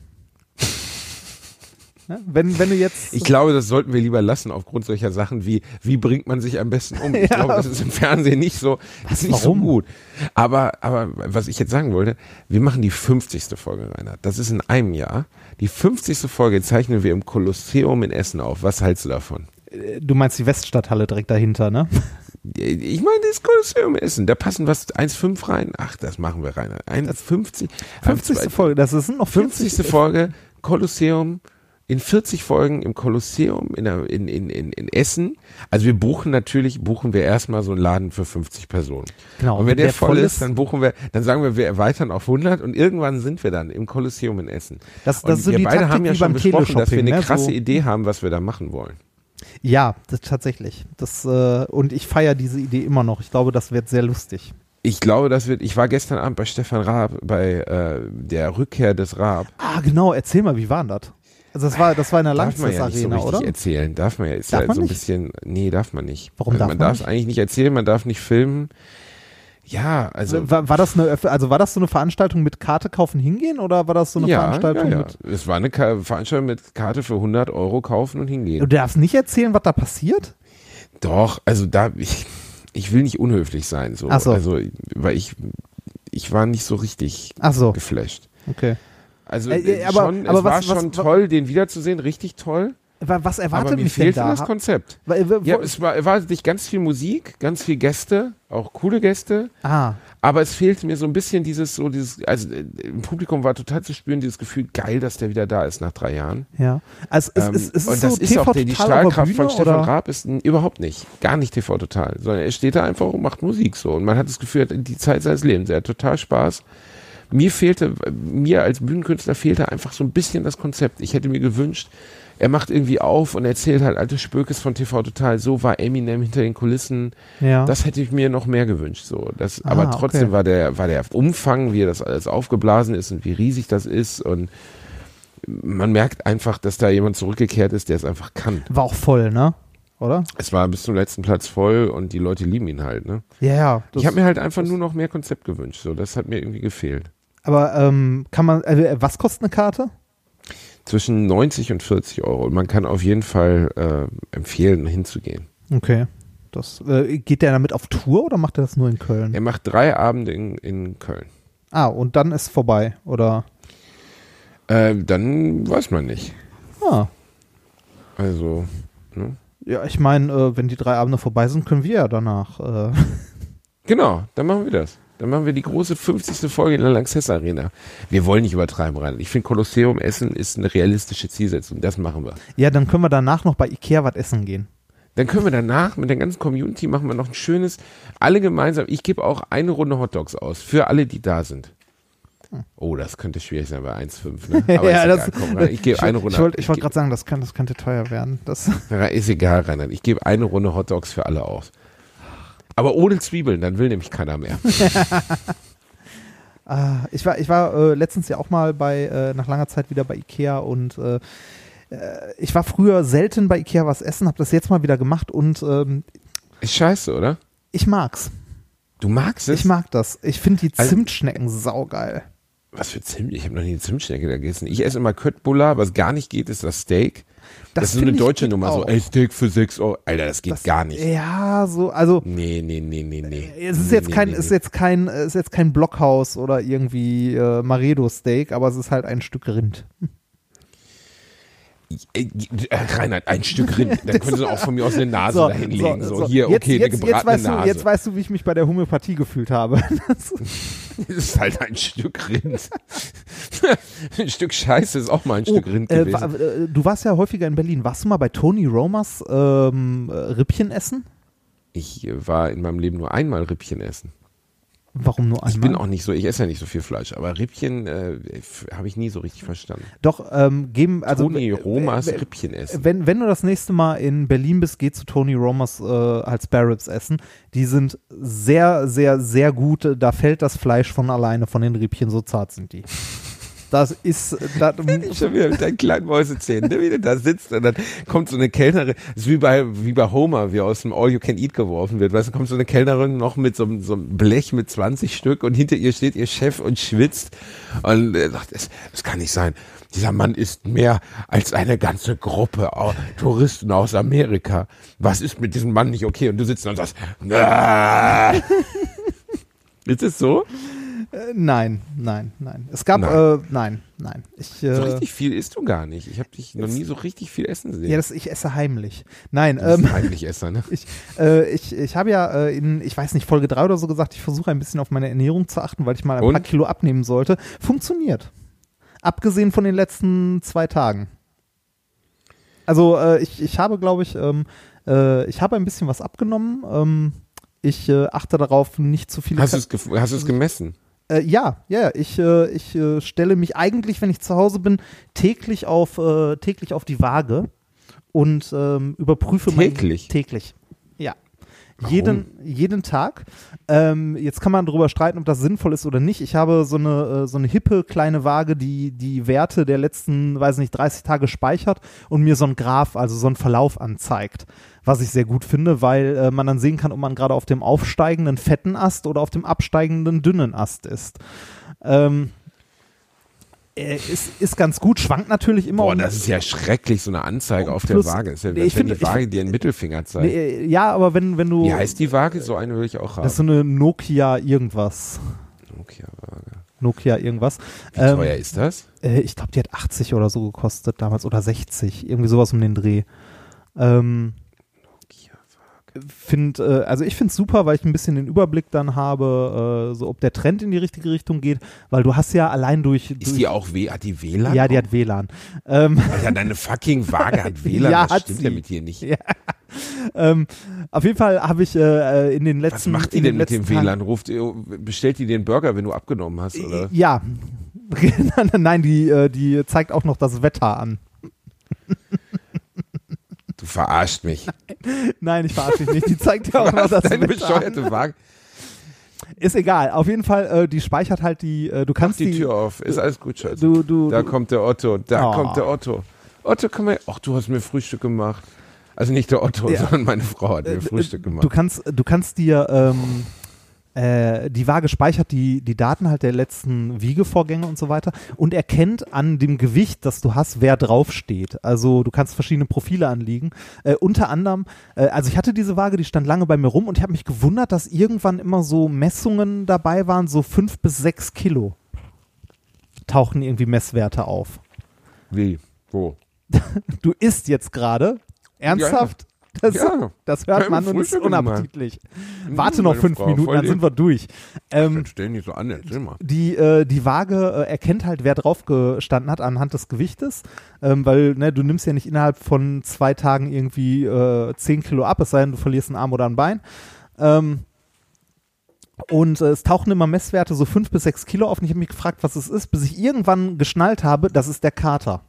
Ne? Wenn, wenn du jetzt. Ich glaube, das sollten wir lieber lassen aufgrund solcher Sachen wie, wie bringt man sich am besten um? Ich Ja. glaube, das ist im Fernsehen nicht so, ist nicht Warum? so gut. Aber, aber was ich jetzt sagen wollte, wir machen die 50. Folge, Reinhard. Das ist in einem Jahr. Die 50. Folge zeichnen wir im Kolosseum in Essen auf. Was hältst du davon? du meinst die Weststadthalle direkt dahinter, ne? Ich meine, das Kolosseum in Essen. Da passen was 1,5 rein. Ach, das machen wir, Reinhard. 1,50. 50. Folge, das sind noch 50. 50. Folge Kolosseum in 40 Folgen im Kolosseum in, der- in, in, in, in Essen. Also wir buchen natürlich, buchen wir erstmal so einen Laden für 50 Personen. Genau, Und wenn der, voll ist, dann buchen wir, dann sagen wir, wir erweitern auf 100 und irgendwann sind wir dann im Kolosseum in Essen. Das- das und ist so wir die beide Taktik haben ja schon beim besprochen, dass wir eine ne? krasse So- Idee haben, was wir da machen wollen. Ja, das tatsächlich. Das, äh, und ich feiere diese Idee immer noch. Ich glaube, das wird sehr lustig. Ich glaube, das wird, ich war gestern Abend bei Stefan Raab, bei äh, der Rückkehr des Raab. Ah, genau, erzähl mal, wie war denn das? Also das war, das war in der Darf man ja nicht so richtig oder? erzählen. Darf man ja. Ist Darf ja man so ein nicht? bisschen, nee, darf man nicht. Warum also darf man man darf es eigentlich nicht erzählen, man darf nicht filmen. Ja, also. war, war das eine, also war das so eine Veranstaltung mit Karte kaufen hingehen oder war das so eine ja, Veranstaltung ja, ja. mit? Es war eine Ka Veranstaltung mit Karte für 100 Euro kaufen und hingehen. Du darfst nicht erzählen, was da passiert? Doch, also da, ich, ich will nicht unhöflich sein, so. Ach so. Also, weil ich, ich war nicht so richtig Ach so, geflasht. okay. Also, Äh, äh, aber- schon, aber es war was- was- schon toll, den wiederzusehen, richtig toll. Wa- Was erwartet aber mich denn da? das Konzept. Weil, wo- Ja, es war, erwartet dich ganz viel Musik, ganz viel Gäste, auch coole Gäste. ah, Aber es fehlte mir so ein bisschen dieses, so dieses, also äh, im Publikum war total zu spüren, dieses Gefühl, geil, dass der wieder da ist nach drei Jahren. ja. Also es, Ähm, es, es ist und so das ist TV auch der, die Strahlkraft von Stefan oder? Raab ist n- überhaupt nicht, gar nicht TV total, sondern er steht da einfach und macht Musik so und man hat das Gefühl, er hat die Zeit seines Lebens, er hat total Spaß. Mir fehlte, mir als Bühnenkünstler fehlte einfach so ein bisschen das Konzept. Ich hätte mir gewünscht, er macht irgendwie auf und erzählt halt alte Spökes von TV total. So war Eminem hinter den Kulissen. Ja. Das hätte ich mir noch mehr gewünscht. So, das, Ah, aber trotzdem okay. war der, war der Umfang, wie das alles aufgeblasen ist und wie riesig das ist und man merkt einfach, dass da jemand zurückgekehrt ist, der es einfach kann. War auch voll, ne? Oder? Es war bis zum letzten Platz voll und die Leute lieben ihn halt. Ne? Ja, ja. Ich habe mir halt einfach nur noch mehr Konzept gewünscht. So, das hat mir irgendwie gefehlt. Aber ähm, kann man, äh, was kostet eine Karte? Zwischen 90 und 40 Euro. Und man kann auf jeden Fall äh, empfehlen, hinzugehen. Okay. Das, äh, geht der damit auf Tour oder macht er das nur in Köln? Er macht drei Abende in, in Köln. Ah, und dann ist vorbei, oder? Äh, dann weiß man nicht. Ah. Also, ne? Ja, ich meine, äh, wenn die drei Abende vorbei sind, können wir ja danach. Äh, Genau, dann machen wir das. Dann machen wir die große 50. Folge in der Lanxess Arena. Wir wollen nicht übertreiben, rein. Ich finde, Kolosseum Essen ist eine realistische Zielsetzung. Das machen wir. ja, dann können wir danach noch bei Ikea was essen gehen. Dann können wir danach mit der ganzen Community machen wir noch ein schönes, alle gemeinsam. Ich gebe auch eine Runde Hotdogs aus für alle, die da sind. Oh, das könnte schwierig sein bei 1,5. Ne? Aber ja, das. Komm, ich gebe eine Runde. Ich wollte ich wollt gerade sagen, das, kann, das könnte teuer werden. Das, ist egal, Reinhard. Ich gebe eine Runde Hotdogs für alle aus. Aber ohne Zwiebeln, dann will nämlich keiner mehr. Ah, ich war, ich war äh, letztens ja auch mal bei, äh, nach langer Zeit wieder bei Ikea und äh, äh, ich war früher selten bei Ikea was essen, habe das jetzt mal wieder gemacht und ähm, Ist scheiße, oder? ich mag's. Du magst es? Ich mag das. Ich finde die Also- Zimtschnecken saugeil. Was für Zimt? Ich habe noch nie eine Zimtschnecke da gegessen. Ich esse immer Köttbullar, was gar nicht geht, ist das Steak. Das, Das ist so eine deutsche Nummer, so, auch. ey, Steak für 6 Euro. Alter, das geht Das- gar nicht. Ja, so, also Nee, nee, nee, nee, nee. es ist nee, jetzt nee, kein, nee, ist jetzt kein, ist jetzt kein Blockhaus oder irgendwie äh, Maredo Steak, aber es ist halt ein Stück Rind. Äh, äh, Reinhard, ein Stück Rind. Da können sie auch von mir aus eine Nase dahinlegen. So, hier, jetzt, okay, eine jetzt, jetzt, gebratene weißt du, Nase. jetzt weißt du, wie ich mich bei der Homöopathie gefühlt habe. Das ist halt ein Stück Rind. ein Stück Scheiße ist auch mal ein Stück Rind äh, gewesen. äh, du warst ja häufiger in Berlin. Warst du mal bei Tony Romers ähm, äh, Rippchen essen? Ich äh, war in meinem Leben nur einmal Rippchen essen. Warum nur einmal? Ich bin auch nicht so, ich esse ja nicht so viel Fleisch, aber Rippchen äh, habe ich nie so richtig verstanden. Doch, ähm, geben, also Toni Romas Rippchen essen. Wenn, wenn du das nächste Mal in Berlin bist, geh zu Tony Romers äh, halt Spare Ribs essen. Die sind sehr, sehr, sehr gut. Da fällt das Fleisch von alleine von den Rippchen, so zart sind die. Das ist, das, Schon wieder mit deinen kleinen Mäusezähnen, ne, wie du da sitzt und dann kommt so eine Kellnerin, das ist wie bei, wie bei Homer, wie aus dem All You Can Eat geworfen wird, weißt du, kommt so eine Kellnerin noch mit so, einem- so einem Blech mit 20 Stück und hinter ihr steht ihr Chef und schwitzt und er sagt, das, das kann nicht sein. Dieser Mann ist mehr als eine ganze Gruppe Touristen aus Amerika. Was ist mit diesem Mann nicht okay? Und du sitzt da und sagst, "Ah." ist es so? Äh, nein, nein, nein. Es gab, Nein. äh, nein, nein. Ich, äh, So richtig viel isst du gar nicht. Ich habe dich noch nie so richtig viel essen sehen. ja, das, ich esse heimlich. Nein, Du bist ähm, ein Heimlichesser, ne? Ich, äh, ich, ich habe ja äh, in, ich weiß nicht, Folge 3 oder so gesagt, ich versuche ein bisschen auf meine Ernährung zu achten, weil ich mal ein Und? paar Kilo abnehmen sollte. Funktioniert. Abgesehen von den letzten zwei Tagen. Also äh, ich, ich habe, glaube ich, ähm, äh, ich habe ein bisschen was abgenommen. Ähm, ich äh, achte darauf, nicht zu viele gef- hast du es gemessen? Äh, ja, ja, ich, äh, ich äh, stelle mich eigentlich, wenn ich zu Hause bin, täglich auf, äh, täglich auf die Waage und ähm, überprüfe mein- Täglich? täglich. Ja. Jeden, jeden Tag. Ähm, jetzt kann man darüber streiten, ob das sinnvoll ist oder nicht. Ich habe so eine, äh, so eine hippe kleine Waage, die die Werte der letzten, weiß nicht, 30 Tage speichert und mir so ein Graph, also so einen Verlauf anzeigt. Was ich sehr gut finde, weil äh, man dann sehen kann, ob man gerade auf dem aufsteigenden fetten Ast oder auf dem absteigenden dünnen Ast ist. Ähm, äh, ist, ist ganz gut, schwankt natürlich immer. Boah, um- das ist ja schrecklich, so eine Anzeige auf Plus- der Waage. Ist ja, ich finde- die Waage dir einen Mittelfinger zeigt. Nee, ja, aber wenn, wenn du. Wie heißt die Waage? So eine will ich auch haben. Das ist so eine Nokia irgendwas. okay, Waage. Nokia irgendwas. Wie Ähm, teuer ist das? Äh, ich glaube, die hat 80 oder so gekostet damals oder 60, irgendwie sowas um den Dreh. Ähm, find, äh, also ich finde es super, weil ich ein bisschen den Überblick dann habe, äh, so ob der Trend in die richtige Richtung geht, weil du hast ja allein durch, Ist durch die auch W? Hat die WLAN? ja, die hat WLAN. Ähm, Alter, deine fucking Waage hat WLAN. Ja, Was hat stimmt sie. denn mit dir nicht? Ja. ähm, auf jeden Fall habe ich äh, in den Was letzten macht die denn den mit dem WLAN? Ruft, bestellt die den Burger, wenn du abgenommen hast, oder? Ja. Nein, die, äh, die zeigt auch noch das Wetter an. Du verarscht mich. Nein, ich verarsche dich nicht. Die zeigt ja auch Was? das Deine bescheuerte Waage. Ist egal. Auf jeden Fall, äh, die speichert halt die, äh, du Mach kannst die die, Tür auf. Ist alles gut, Schatz. du, du, Da du kommt der Otto. Da Oh. kommt der Otto. Otto, komm her. Ach, du hast mir Frühstück gemacht. Also nicht der Otto, Ja. sondern meine Frau hat mir äh, Frühstück gemacht. du kannst, du kannst dir, ähm, äh, die Waage speichert die, die Daten halt der letzten Wiegevorgänge und so weiter und erkennt an dem Gewicht, das du hast, wer draufsteht. Also du kannst verschiedene Profile anlegen. Äh, unter anderem, äh, also ich hatte diese Waage, die stand lange bei mir rum und ich habe mich gewundert, dass irgendwann immer so Messungen dabei waren, so fünf bis sechs Kilo tauchen irgendwie Messwerte auf. Wie? Wo? Du isst jetzt gerade. Ernsthaft? Das, Ja. das hört man und ist unappetitlich. Warte Mm, noch fünf Frau, Minuten, dann sind wir durch. Ähm, Dann stell nicht so an, erzähl mal. die, äh, die Waage äh, erkennt halt, wer drauf gestanden hat anhand des Gewichtes, ähm, weil ne, du nimmst ja nicht innerhalb von zwei Tagen irgendwie äh, 10 Kilo ab, es sei denn, du verlierst einen Arm oder ein Bein. Ähm, und äh, es tauchen immer Messwerte so fünf bis sechs Kilo auf und ich habe mich gefragt, was es ist, bis ich irgendwann geschnallt habe, das ist der Kater.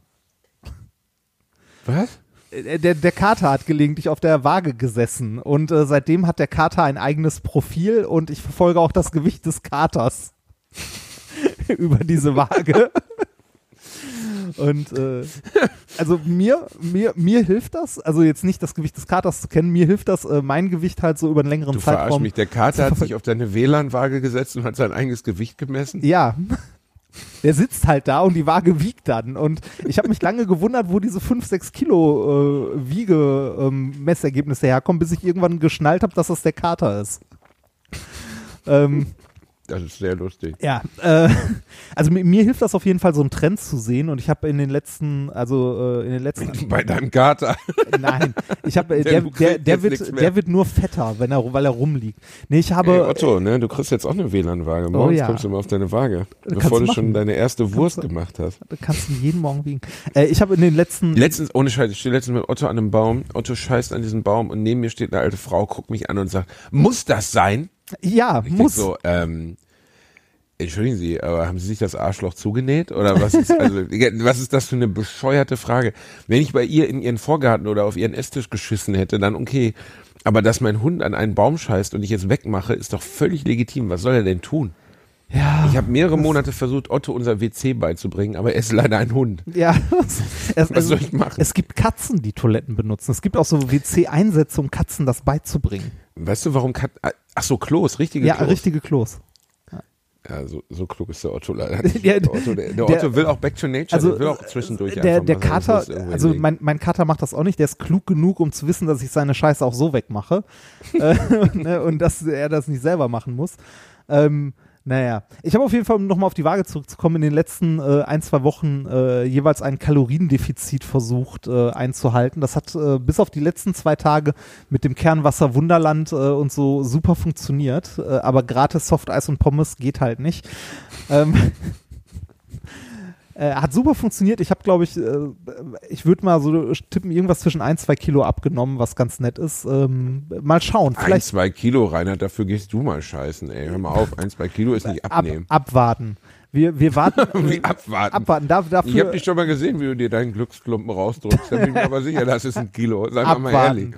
Was? Äh, Der, der Kater hat gelegentlich auf der Waage gesessen und äh, seitdem hat der Kater ein eigenes Profil und ich verfolge auch das Gewicht des Katers über diese Waage. Und äh, also mir, mir, mir hilft das, also jetzt nicht das Gewicht des Katers zu kennen, mir hilft das, äh, mein Gewicht halt so über einen längeren Du verarsch Zeitraum. mich. Der Kater hat sich auf deine WLAN-Waage gesetzt und hat sein eigenes Gewicht gemessen. Ja. Der sitzt halt da und die Waage wiegt dann. Und ich habe mich lange gewundert, wo diese 5, 6 Kilo äh, Wiege-Messergebnisse herkommen, bis ich irgendwann geschnallt habe, dass das der Kater ist. ähm, Das ist sehr lustig. ja, äh, also mir, mir hilft das auf jeden Fall, so einen Trend zu sehen. Und ich habe in den letzten, also äh, in den letzten, Bei deinem Kater. nein, ich habe, äh, Der der, du der, der wird, der wird nur fetter, wenn er, weil er rumliegt. Nee, ich habe, Hey, Otto, ne, du kriegst jetzt auch eine WLAN-Waage. Morgens ja. kommst du mal auf deine Waage. Kannst Bevor du du schon machen. deine erste Wurst du- gemacht hast. äh, kannst du jeden Morgen wiegen. Äh, ich habe in den letzten, Letztens, ohne Scheiß, ich stehe letztens mit Otto an einem Baum. Otto scheißt an diesem Baum und neben mir steht eine alte Frau, guckt mich an und sagt, muss das sein? ja, muss. so, ähm, entschuldigen Sie, aber haben Sie sich das Arschloch zugenäht? Oder was ist, also, was ist das für eine bescheuerte Frage? Wenn ich bei ihr in ihren Vorgarten oder auf ihren Esstisch geschissen hätte, dann okay. Aber dass mein Hund an einen Baum scheißt und ich jetzt wegmache, ist doch völlig legitim. Was soll er denn tun? Ja. Ich habe mehrere Monate versucht, Otto unser WC beizubringen, aber er ist leider ein Hund. Ja, es, Was soll ich machen? Es gibt Katzen, die Toiletten benutzen. Es gibt auch so WC-Einsätze, um Katzen das beizubringen. Weißt du, warum Kat Ach so, Klos, richtige ja, Klos. richtige Klos. Ja, so, so klug ist der Otto leider nicht. Ja, der Otto, der, der der- Otto will auch Back to Nature, Also der will auch zwischendurch der, einfach der mal seine Kater, also mein, mein Kater macht das auch nicht. Der ist klug genug, um zu wissen, dass ich seine Scheiße auch so wegmache äh, ne, und dass er das nicht selber machen muss. Ähm, naja, ich habe auf jeden Fall, um nochmal auf die Waage zurückzukommen, in den letzten äh, ein, zwei Wochen äh, jeweils ein Kaloriendefizit versucht äh, einzuhalten. Das hat äh, bis auf die letzten zwei Tage mit dem Kernwasser Wunderland äh, und so super funktioniert. Äh, aber gratis Softeis und Pommes geht halt nicht. Ähm, äh, hat super funktioniert. Ich habe, glaube ich, äh, ich würde mal so tippen, irgendwas zwischen ein, zwei Kilo abgenommen, was ganz nett ist. Ähm, mal schauen. Ein, Vielleicht zwei Kilo, Reinhard, dafür gehst du mal scheißen, ey. Hör mal auf, ein, zwei Kilo ist nicht ab, abnehmen. abwarten. Wir, wir warten. Wie abwarten. abwarten. Da, Ich habe dafür dich schon mal gesehen, wie du dir deinen Glücksklumpen rausdrückst. Da bin ich mir aber sicher, das ist ein Kilo. Sag mal, mal ehrlich.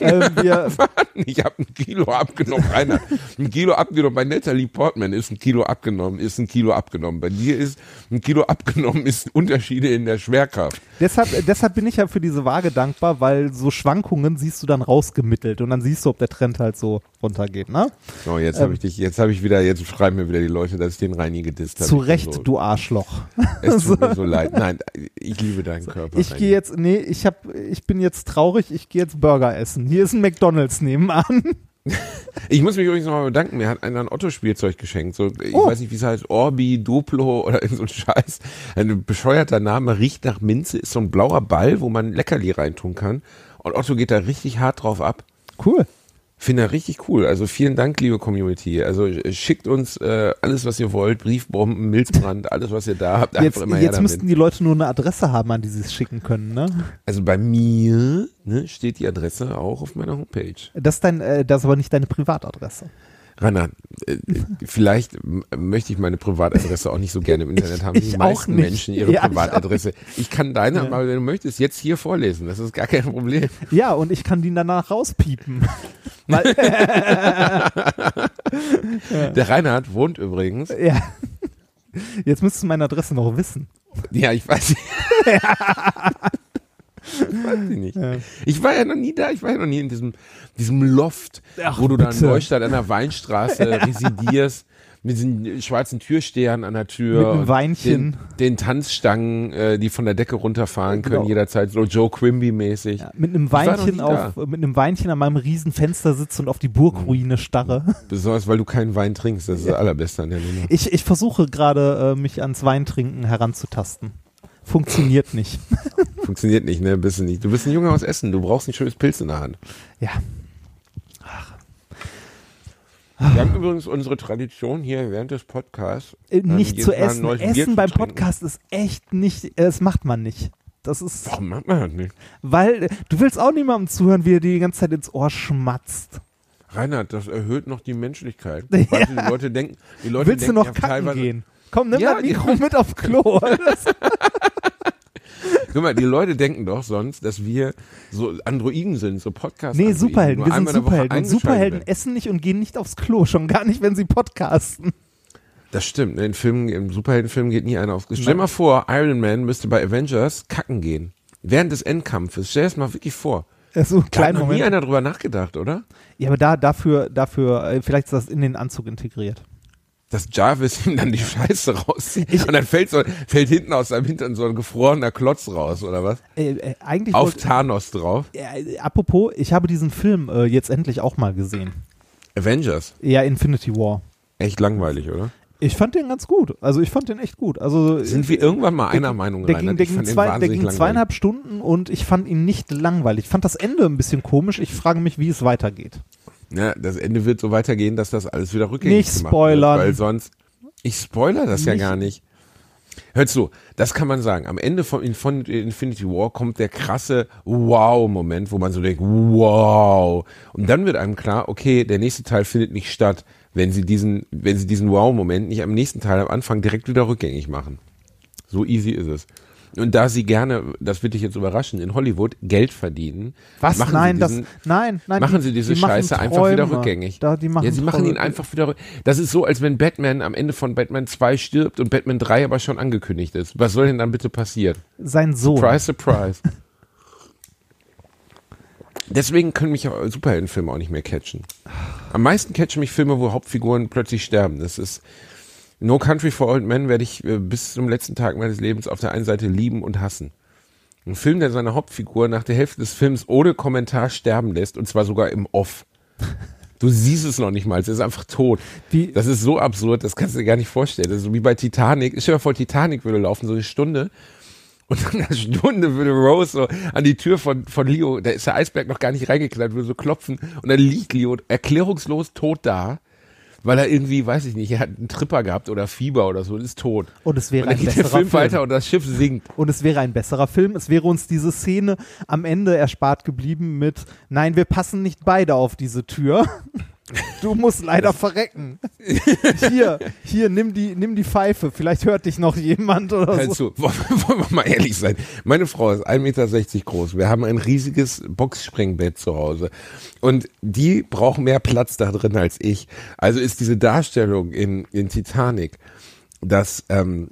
abwarten. ähm, wir, Ich habe ein Kilo abgenommen, Reinhard. Ein Kilo abgenommen. Bei Natalie Portman ist ein Kilo abgenommen, ist ein Kilo abgenommen. Bei dir ist ein Kilo abgenommen, ist Unterschiede in der Schwerkraft. deshalb, deshalb bin ich ja für diese Waage dankbar, weil so Schwankungen siehst du dann rausgemittelt und dann siehst du, ob der Trend halt so runtergeht, ne? So, jetzt Ähm. habe ich dich, jetzt habe ich wieder, jetzt schreiben mir wieder die Leute, dass ich den Reini gedisst habe. Zu Recht, so, du Arschloch. Es tut mir so leid. Nein, ich liebe deinen Körper. Ich gehe jetzt, nee, ich hab, ich bin jetzt traurig, ich gehe jetzt Burger essen. Hier ist ein McDonalds nebenan. Ich muss mich übrigens nochmal bedanken. Mir hat einer ein Otto-Spielzeug geschenkt. So, ich Oh. weiß nicht, wie es heißt. Orbi, Duplo oder so ein Scheiß. Ein bescheuerter Name. Riecht nach Minze. Ist so ein blauer Ball, wo man Leckerli reintun kann. Und Otto geht da richtig hart drauf ab. Cool. Finde er richtig cool. Also vielen Dank, liebe Community. Also äh, schickt uns äh, alles, was ihr wollt. Briefbomben, Milzbrand, alles, was ihr da habt. Jetzt, Einfach immer her jetzt damit. müssten die Leute nur eine Adresse haben, an die sie es schicken können, ne? Also bei mir ne, steht die Adresse auch auf meiner Homepage. Das ist dein, äh, das ist aber nicht deine Privatadresse. Rainer, äh, vielleicht möchte ich meine Privatadresse auch nicht so gerne im Internet haben. ich Die meisten. Menschen ihre Ja, ich Privatadresse. Ich, kann deine, aber wenn du möchtest, jetzt hier vorlesen. Das ist gar kein Problem. Ja, und ich kann die danach rauspiepen. Der Reinhard wohnt übrigens. ja. Jetzt müsstest du meine Adresse noch wissen. Ja, ich weiß nicht. Ich weiß ich nicht. Ja. Ich war ja noch nie da. Ich war ja noch nie in diesem, diesem Loft, Ach, wo du da in bitte. Neustadt an der Weinstraße residierst. Mit diesen schwarzen Türstehern an der Tür. Mit einem Weinchen. Den, den Tanzstangen, äh, die von der Decke runterfahren können Genau. jederzeit. So Joe Quimby-mäßig. Ja, mit einem Weinchen mit einem Weinchen an meinem riesen Fenster sitze und auf die Burgruine starre. Besonders, weil du keinen Wein trinkst. Das ist das Allerbeste an der Nummer. Ich, ich versuche gerade, äh, mich ans Weintrinken heranzutasten. Funktioniert nicht. Funktioniert nicht, ne? Bist du nicht. Du bist ein Junge aus Essen. Du brauchst ein schönes Pilz in der Hand. Ja. Wir haben übrigens unsere Tradition hier während des Podcasts. Äh, ähm, nicht zu essen. Bier Essen zu beim. Podcast ist echt nicht, äh, das macht man nicht. Das ist, Warum macht man das nicht? weil äh, du willst auch niemandem zuhören, wie er dir die ganze Zeit ins Ohr schmatzt. Reinhard, das erhöht noch die Menschlichkeit. Ja. Du, die Leute denken, die Leute Willst du denken noch ja kacken gehen? Komm, nimm Ja, das die- Mikro mit auf Klo. Guck mal, die Leute denken doch sonst, dass wir so Androiden sind, so Podcast. nee, Superhelden. Wir sind Superhelden. Und Superhelden. Superhelden essen nicht und gehen nicht aufs Klo. Schon gar nicht, wenn sie podcasten. Das stimmt. ne, In Filmen, im Superheldenfilm geht nie einer aufs Stell dir mal vor, Iron Man müsste bei Avengers kacken gehen. während des Endkampfes, stell dir das mal wirklich vor. So Da hat noch nie Moment. einer drüber nachgedacht, oder? Ja, aber da, dafür, dafür, äh, vielleicht ist das in den Anzug integriert. Dass Jarvis ihm dann die Scheiße rauszieht und dann fällt, so, fällt hinten aus seinem Hintern so ein gefrorener Klotz raus, oder was? Äh, äh, eigentlich Auf wollte- Thanos drauf. äh, apropos, ich habe diesen Film äh, jetzt endlich auch mal gesehen. Avengers. Ja, Infinity War. Echt langweilig, oder? Ich fand den ganz gut. Also ich fand den echt gut. Also Sind wir irgendwann mal einer Meinung, der Reinhard? ging, der Ich ging, zwei, der ging zweieinhalb Stunden und ich fand ihn nicht langweilig. Ich fand das Ende ein bisschen komisch. Ich frage mich, wie es weitergeht. Ja, das Ende wird so weitergehen, dass das alles wieder rückgängig Nicht gemacht spoilern. wird. Weil sonst, ich spoiler das ja Nicht- gar nicht. Hört zu, das kann man sagen. Am Ende von, von Infinity War kommt der krasse Wow-Moment, wo man so denkt, wow. Und dann wird einem klar, okay, der nächste Teil findet nicht statt, wenn sie diesen, wenn sie diesen Wow-Moment nicht am nächsten Teil am Anfang direkt wieder rückgängig machen. So easy ist es. Und da sie gerne, das wird dich jetzt überraschen, in Hollywood Geld verdienen, Was? machen nein, sie das, diesen, nein, nein. machen sie diese die Scheiße einfach wieder rückgängig. Da, die machen ja, sie machen Träume. ihn einfach wieder rück- Das ist so, als wenn Batman am Ende von Batman 2 stirbt und Batman 3 aber schon angekündigt ist. Was soll denn dann bitte passieren? Sein Sohn. Surprise, surprise. Deswegen können mich Superheldenfilme auch nicht mehr catchen. Am meisten catchen mich Filme, wo Hauptfiguren plötzlich sterben. Das ist No Country for Old Men werde ich äh, bis zum letzten Tag meines Lebens auf der einen Seite lieben und hassen. Ein Film, der seine Hauptfigur nach der Hälfte des Films ohne Kommentar sterben lässt und zwar sogar im Off. Du siehst es noch nicht mal, es ist einfach tot. Wie- das ist so absurd, das kannst du dir gar nicht vorstellen. Das ist so wie bei Titanic. Stell dir vor, Titanic würde laufen, so eine Stunde. Und nach einer Stunde würde Rose so an die Tür von, von Leo, da ist der Eisberg noch gar nicht reingeknallt, würde so klopfen und dann liegt Leo erklärungslos tot da, weil er irgendwie, weiß ich nicht, er hat einen Tripper gehabt oder Fieber oder so und ist tot. Und es wäre Und ein geht der besserer Film Film. weiter und das Schiff sinkt. Und es wäre ein besserer Film. Es wäre uns diese Szene am Ende erspart geblieben mit, nein, wir passen nicht beide auf diese Tür. Du musst leider verrecken. Hier, hier, nimm die, nimm die Pfeife. Vielleicht hört dich noch jemand oder Hör so. zu, wollen wollen wir mal ehrlich sein. Meine Frau ist 1,60 Meter groß. Wir haben ein riesiges Boxspringbett zu Hause. Und die braucht mehr Platz da drin als ich. Also ist diese Darstellung in, in Titanic, dass, ähm,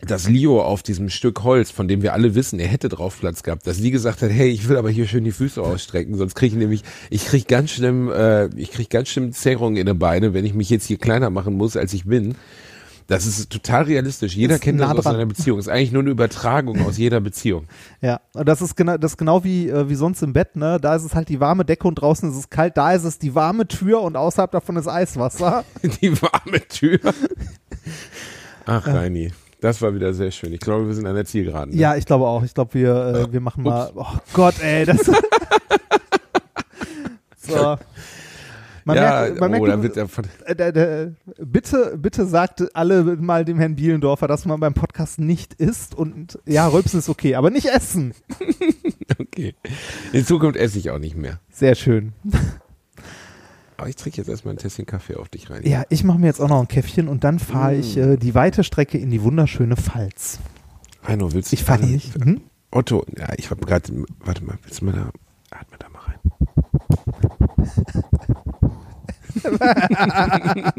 dass Leo auf diesem Stück Holz, von dem wir alle wissen, er hätte drauf Platz gehabt, dass sie gesagt hat, hey, ich will aber hier schön die Füße ausstrecken, sonst kriege ich nämlich, ich krieg ganz schlimm, äh, ich krieg ganz schlimm Zerrungen in den Beine, wenn ich mich jetzt hier kleiner machen muss, als ich bin. Das ist total realistisch. Jeder kennt nah das aus seiner Beziehung. Ist eigentlich nur eine Übertragung aus jeder Beziehung. Ja, und das ist genau, das ist genau wie, äh, wie sonst im Bett, ne? Da ist es halt die warme Decke und draußen ist es kalt. Da ist es die warme Tür und außerhalb davon ist Eiswasser. Die warme Tür. Ach, Reini. Das war wieder sehr schön. Ich glaube, wir sind an der Zielgeraden. ne? Ja, ich glaube auch. Ich glaube, wir, äh, wir machen mal. Oh Gott, ey, das. so. Man ja, merkt, man oh, merkt er äh, der, bitte, bitte sagt alle mal dem Herrn Bielendorfer, dass man beim Podcast nicht isst und ja, Rülpsen ist okay, aber nicht essen. okay. In Zukunft esse ich auch nicht mehr. Sehr schön. Aber ich trinke jetzt erstmal ein Tässchen Kaffee auf dich rein. Ja, ich mache mir jetzt auch noch ein Käffchen und dann fahre ich Mm. äh, die weite Strecke in die wunderschöne Pfalz. Heino, willst du? Ich fahre nicht. Hm? Otto, ja, ich habe gerade, warte mal, willst du mal da, atme da mal rein.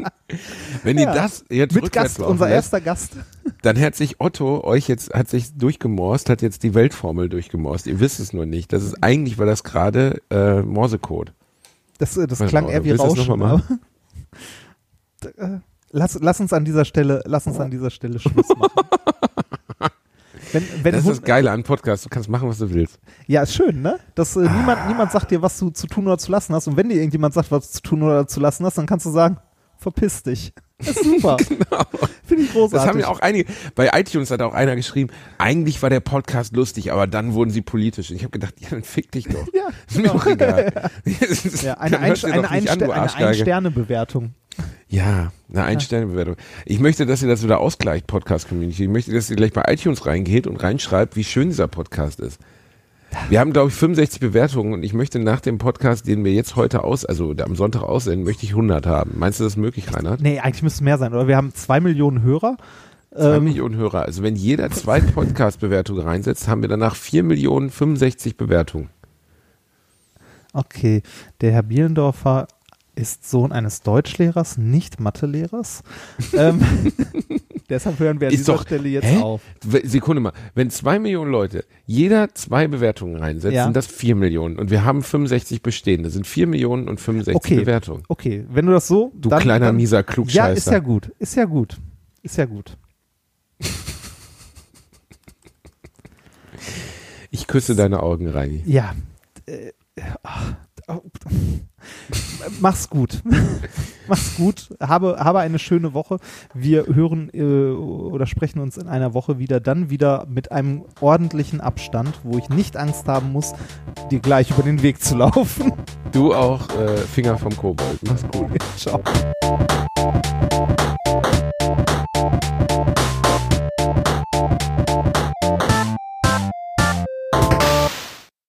Wenn ihr Ja. das jetzt Mit Gast, laufen unser erster Gast. dann hat sich Otto euch jetzt, hat sich durchgemorst, hat jetzt die Weltformel durchgemorst. Ihr wisst es nur nicht. Das ist eigentlich, war das gerade äh, Morsecode. Das, äh, das klang mal, eher wie Rauschen. Äh, lass, lass uns an dieser Stelle, lass uns an dieser Stelle Schluss machen. wenn, wenn Das ist das Geile an Podcast. Du kannst machen, was du willst. Ja, ist schön, ne? Dass äh, niemand, niemand sagt dir, was du zu tun oder zu lassen hast. Und wenn dir irgendjemand sagt, was du zu tun oder zu lassen hast, dann kannst du sagen, verpiss dich. Das ist super. Finde ich großartig. Das haben ja auch einige, bei iTunes hat auch einer geschrieben, eigentlich war der Podcast lustig, aber dann wurden sie politisch. Und ich habe gedacht, ja, dann fick dich doch. Ja, Ist mir doch egal. ja, eine, Ein. Ein-Sterne-Bewertung. Ja, eine Ein-Sterne-Bewertung. Ich möchte, dass ihr das wieder ausgleicht, Podcast-Community. Ich möchte, dass ihr gleich bei iTunes reingeht und reinschreibt, wie schön dieser Podcast ist. Wir haben, glaube ich, 65 Bewertungen und ich möchte nach dem Podcast, den wir jetzt heute aus, also am Sonntag aussenden, möchte ich 100 haben. Meinst du das ist möglich, Reinhard? Nee, eigentlich müsste es mehr sein, oder? Wir haben zwei Millionen Hörer. Zwei Ähm, Millionen Hörer. Also wenn jeder zwei Podcast-Bewertungen reinsetzt, haben wir danach 4 Millionen 65 Bewertungen. Okay, der Herr Bielendorfer ist Sohn eines Deutschlehrers, nicht Mathelehrers. ähm, deshalb hören wir an Ist dieser doch- Stelle jetzt Hä? auf. Sekunde mal, wenn zwei Millionen Leute jeder zwei Bewertungen reinsetzen, Ja. sind das vier Millionen. Und wir haben 65 bestehende. Das sind vier Millionen und 65 Okay. Bewertungen. Okay, wenn du das so. Du dann, kleiner dann, mieser Ja, Klugscheißer. ist ja gut. Ist ja gut. Ist ja gut. Ich küsse deine Augen, Reini. Ja. Äh, ach, oh. Mach's gut. Mach's gut. Habe, habe eine schöne Woche. Wir hören äh, oder sprechen uns in einer Woche wieder. Dann wieder mit einem ordentlichen Abstand, wo ich nicht Angst haben muss, dir gleich über den Weg zu laufen. Du auch, äh, Finger vom Kobold. Mach's gut. Ciao.